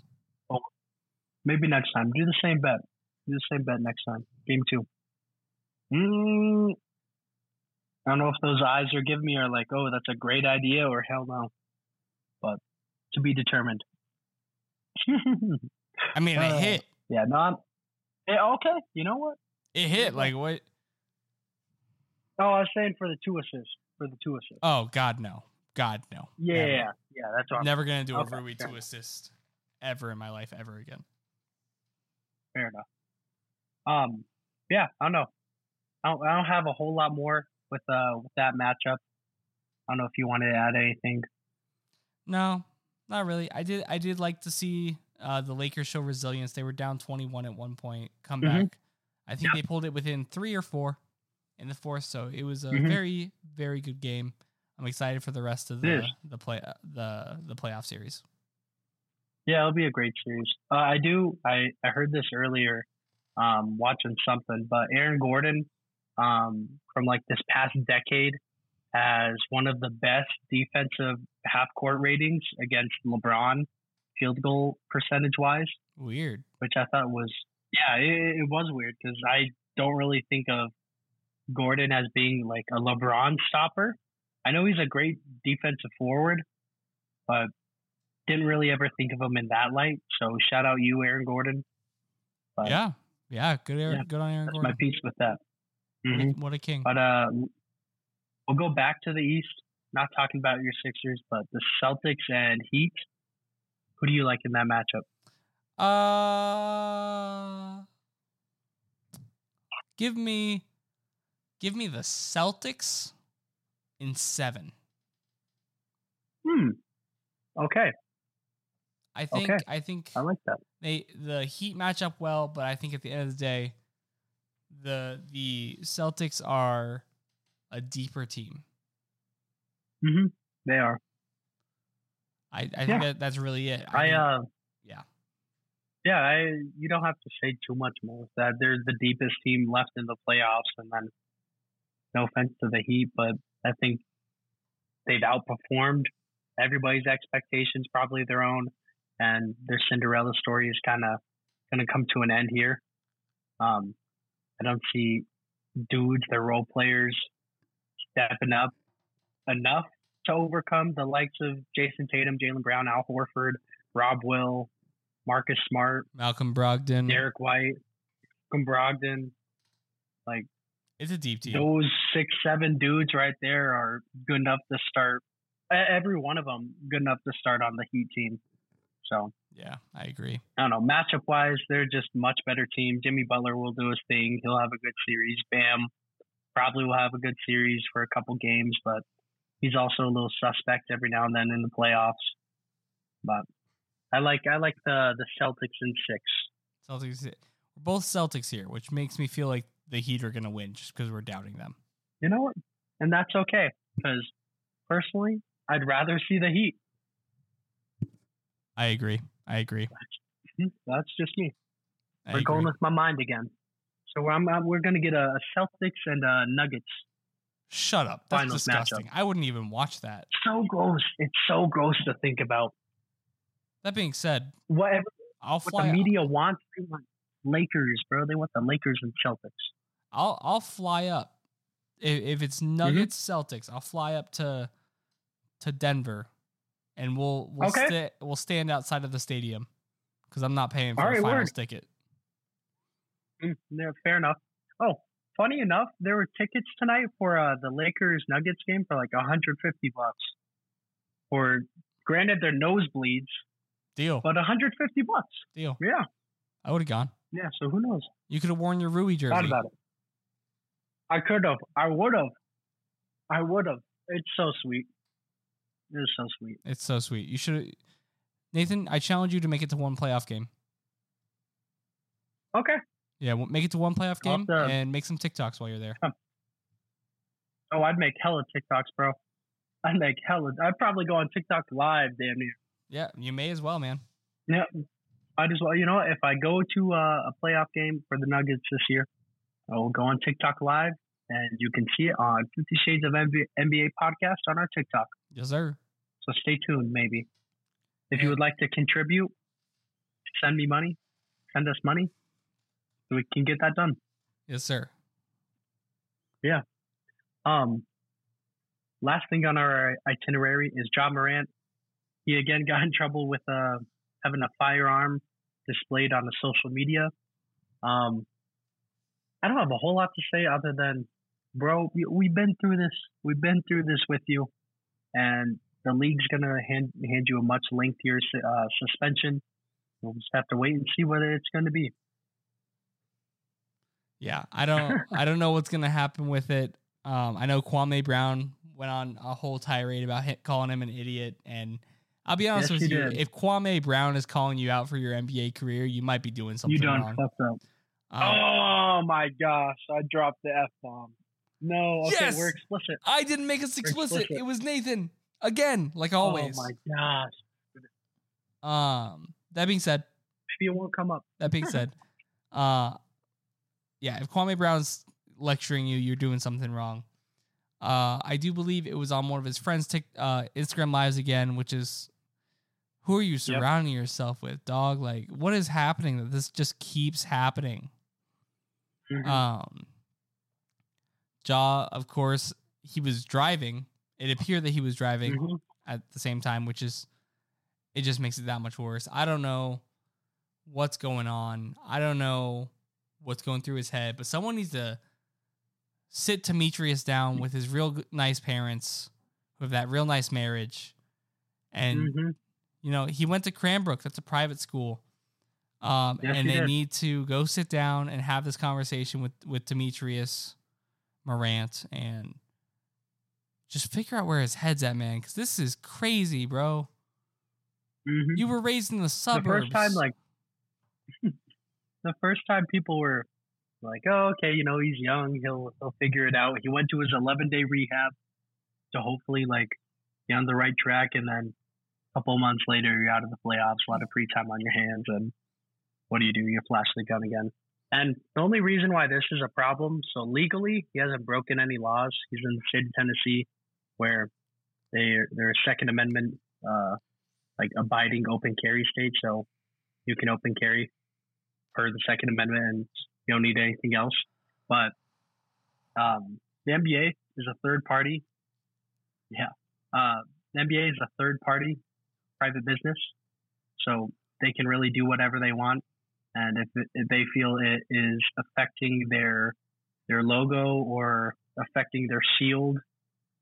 Maybe next time. Do the same bet. Do the same bet next time. Game two. Mm, I don't know if those eyes you're giving me are like, oh, that's a great idea, or hell no. But to be determined. I mean, Uh, it hit. yeah, no. I'm, okay. You know what? It hit. Like what? Oh, I was saying for the two assists. For the two assists. Oh God, no. God, no. yeah, Never. yeah, that's what I'm Never gonna do a Okay, Rui two enough. assist ever in my life ever again. fair enough. Um, yeah, I don't know. I don't, I don't have a whole lot more with uh with that matchup. I don't know if you wanted to add anything. No, not really. I did. I did like to see uh, the Lakers show resilience. They were down twenty one at one point, come Mhm. back. I think Yeah. they pulled it within three or four in the fourth. So it was a Mhm. very, very good game. I'm excited for the rest of the the play the the playoff series. Yeah, it'll be a great series. Uh, I do. I I heard this earlier, um, watching something, but Aaron Gordon, um, from like this past decade, has one of the best defensive half court ratings against LeBron, field goal percentage wise. Weird. which I thought was yeah, it, it was weird because I don't really think of Gordon as being like a LeBron stopper. I know he's a great defensive forward, but didn't really ever think of him in that light. So shout out you, Aaron Gordon. But yeah, yeah. Good, Aaron, yeah, good on Aaron That's my Gordon. piece with that. What, a, Mhm. what a king. But uh, we'll go back to the East. Not talking about your Sixers, but the Celtics and Heat. Who do you like in that matchup? Uh, give me, give me the Celtics in seven. Hmm. Okay, I think. Okay. I think I like that. they the Heat match up well, but I think at the end of the day, the the Celtics are a deeper team. Hmm They are. I, I think Yeah. that that's really it. I think- uh yeah. yeah, I you don't have to say too much more. That they're the deepest team left in the playoffs, and then no offense to the Heat, but I think they've outperformed everybody's expectations, probably their own, and their Cinderella story is kind of going to come to an end here. Um, I don't see dudes, their role players, stepping up enough to overcome the likes of Jayson Tatum, Jaylen Brown, Al Horford, Rob Will, Marcus Smart, Malcolm Brogdon. Derrick White, Malcolm Brogdon. Like It's a deep team. those six, seven dudes right there are good enough to start every one of them good enough to start on the Heat team. So yeah, I agree. I don't know. Matchup wise, they're just much better team. Jimmy Butler will do his thing. He'll have a good series. Bam probably will have a good series for a couple games, but he's also a little suspect every now and then in the playoffs. But I like I like the the Celtics in six. Celtics. We're both Celtics here, which makes me feel like the Heat are going to win just because we're doubting them. You know what? And that's okay because personally, I'd rather see the Heat. I agree. I agree. That's hmm, just me. I we're agree. going with my mind again. So I'm, I'm, we're going to get a Celtics and a Nuggets. Shut up. That's disgusting. Matchup. I wouldn't even watch that. So gross. It's so gross to think about. That being said, whatever I'll fly. What the media wants, they want Lakers, bro. They want the Lakers and Celtics. I'll I'll fly up if, if it's. Nuggets mm-hmm. Celtics. I'll fly up to to Denver, and we'll we'll okay. we'll stand outside of the stadium because I'm not paying for All a finals ticket. Mm, yeah, fair enough. Oh, funny enough, there were tickets tonight for uh, the Lakers Nuggets game for like 150 bucks. Or granted, they're nosebleeds. Deal. But 150 bucks. Deal. Yeah. I would have gone. Yeah. So who knows? You could have worn your Rui jersey. Thought about it. I could have. I would have. I would have. It's so sweet. It's so sweet. It's so sweet. You should, Nathan. I challenge you to make it to one playoff game. Okay. Yeah, make it to one playoff game awesome. and make some TikToks while you're there. Oh, I'd make hella TikToks, bro. I'd make hella. I'd probably go on TikTok live, damn near. Yeah, you may as well, man. Yeah, I just well, you know, if I go to uh, a playoff game for the Nuggets this year, I will go on TikTok live, and you can see it on Fifty Shades of NBA, NBA podcast on our TikTok. Yes, sir. So stay tuned, maybe. If you would like to contribute, send me money. Send us money we can get that done. Yes, sir. Yeah. Um. Last thing on our itinerary is Ja Morant. He again got in trouble with uh, having a firearm displayed on the social media. Um, I don't have a whole lot to say other than, bro, we've been through this. We've been through this with you, and the league's gonna hand hand you a much lengthier uh, suspension. We'll just have to wait and see what it's going to be. Yeah, I don't I don't know what's gonna happen with it. Um, I know Kwame Brown went on a whole tirade about hit, calling him an idiot, and I'll be honest yes, with you, did. if Kwame Brown is calling you out for your NBA career, you might be doing something you done wrong. Fucked up. Um, oh my gosh, I dropped the f bomb. No, okay, yes! we're explicit. I didn't make us explicit. explicit. It was Nathan again, like always. Oh my gosh. Um, that being said, maybe it won't come up. That being said, uh, yeah, if Kwame Brown's lecturing you, you're doing something wrong. Uh, I do believe it was on one of his friends' tic, uh, Instagram lives again, which is who are you surrounding yep. yourself with, dog? Like, what is happening that this just keeps happening? Mm-hmm. Um, Ja, of course, he was driving. It appeared that he was driving mm-hmm. at the same time, which is it just makes it that much worse. I don't know what's going on. I don't know what's going through his head, but someone needs to sit Demetrius down with his real nice parents, with that real nice marriage, and mm-hmm. you know he went to Cranbrook. That's a private school, um, yes, and they did. need to go sit down and have this conversation with with Demetrius Morant and just figure out where his head's at, man. Because this is crazy, bro. Mm-hmm. You were raised in the suburbs. The first time, like the first time people were like, "Oh, okay, you know, he's young, he'll he'll figure it out." He went to his 11 day rehab to hopefully like be on the right track, and then a couple months later, you're out of the playoffs, a lot of free time on your hands, and what do you do? You flash the gun again. And the only reason why this is a problem, so legally, he hasn't broken any laws. He's in the state of Tennessee, where they they're a Second Amendment, uh, like abiding open carry state, so you can open carry per the Second Amendment, and you don't need anything else. But um, the NBA is a third party. Yeah, uh, the NBA is a third party private business, so they can really do whatever they want. And if, if they feel it is affecting their their logo or affecting their shield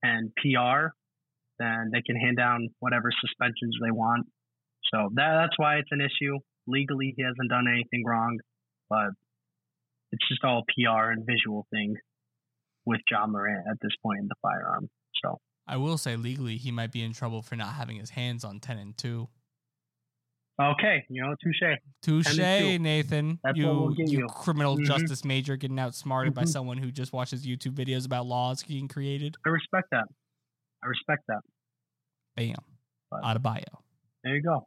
and PR, then they can hand down whatever suspensions they want. So that, that's why it's an issue. Legally, he hasn't done anything wrong, but it's just all PR and visual thing with John Morant at this point in the firearm. So I will say legally he might be in trouble for not having his hands on ten and two. Okay, you know, touche. Touche, Nathan. That's you, we'll you, you. criminal Mhm. justice major getting outsmarted by Mhm. someone who just watches YouTube videos about laws being created. I respect that. I respect that. Bam. But- Out of bio. There you go.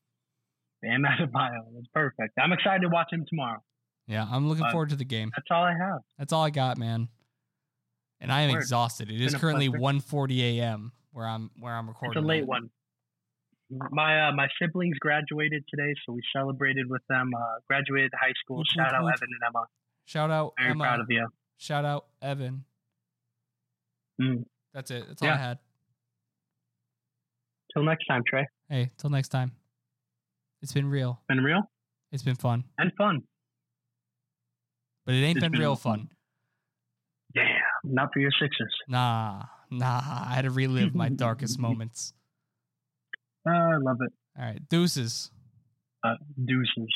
Bam Adebayo. That's perfect. I'm excited to watch him tomorrow. Yeah, I'm looking But- forward to the game. That's all I have. That's all I got, man. And I am Word. exhausted. It is currently pleasure. 1:40 a.m. where I'm where I'm recording. It's a late at. one. My uh, my siblings graduated today, so we celebrated with them. Uh, graduated high school. Shout out. Evan and Emma. Shout out Very Emma. proud of you. Shout out Evan. Mm. That's it. That's all I had. Till next time, Trey. Hey, till next time. It's been real. Been real It's been fun. and fun. But it ain't been, been real fun. Damn, not for your Sixers. Nah, nah. I had to relive my darkest moments. Uh, I love it. All right, deuces. Uh, deuces.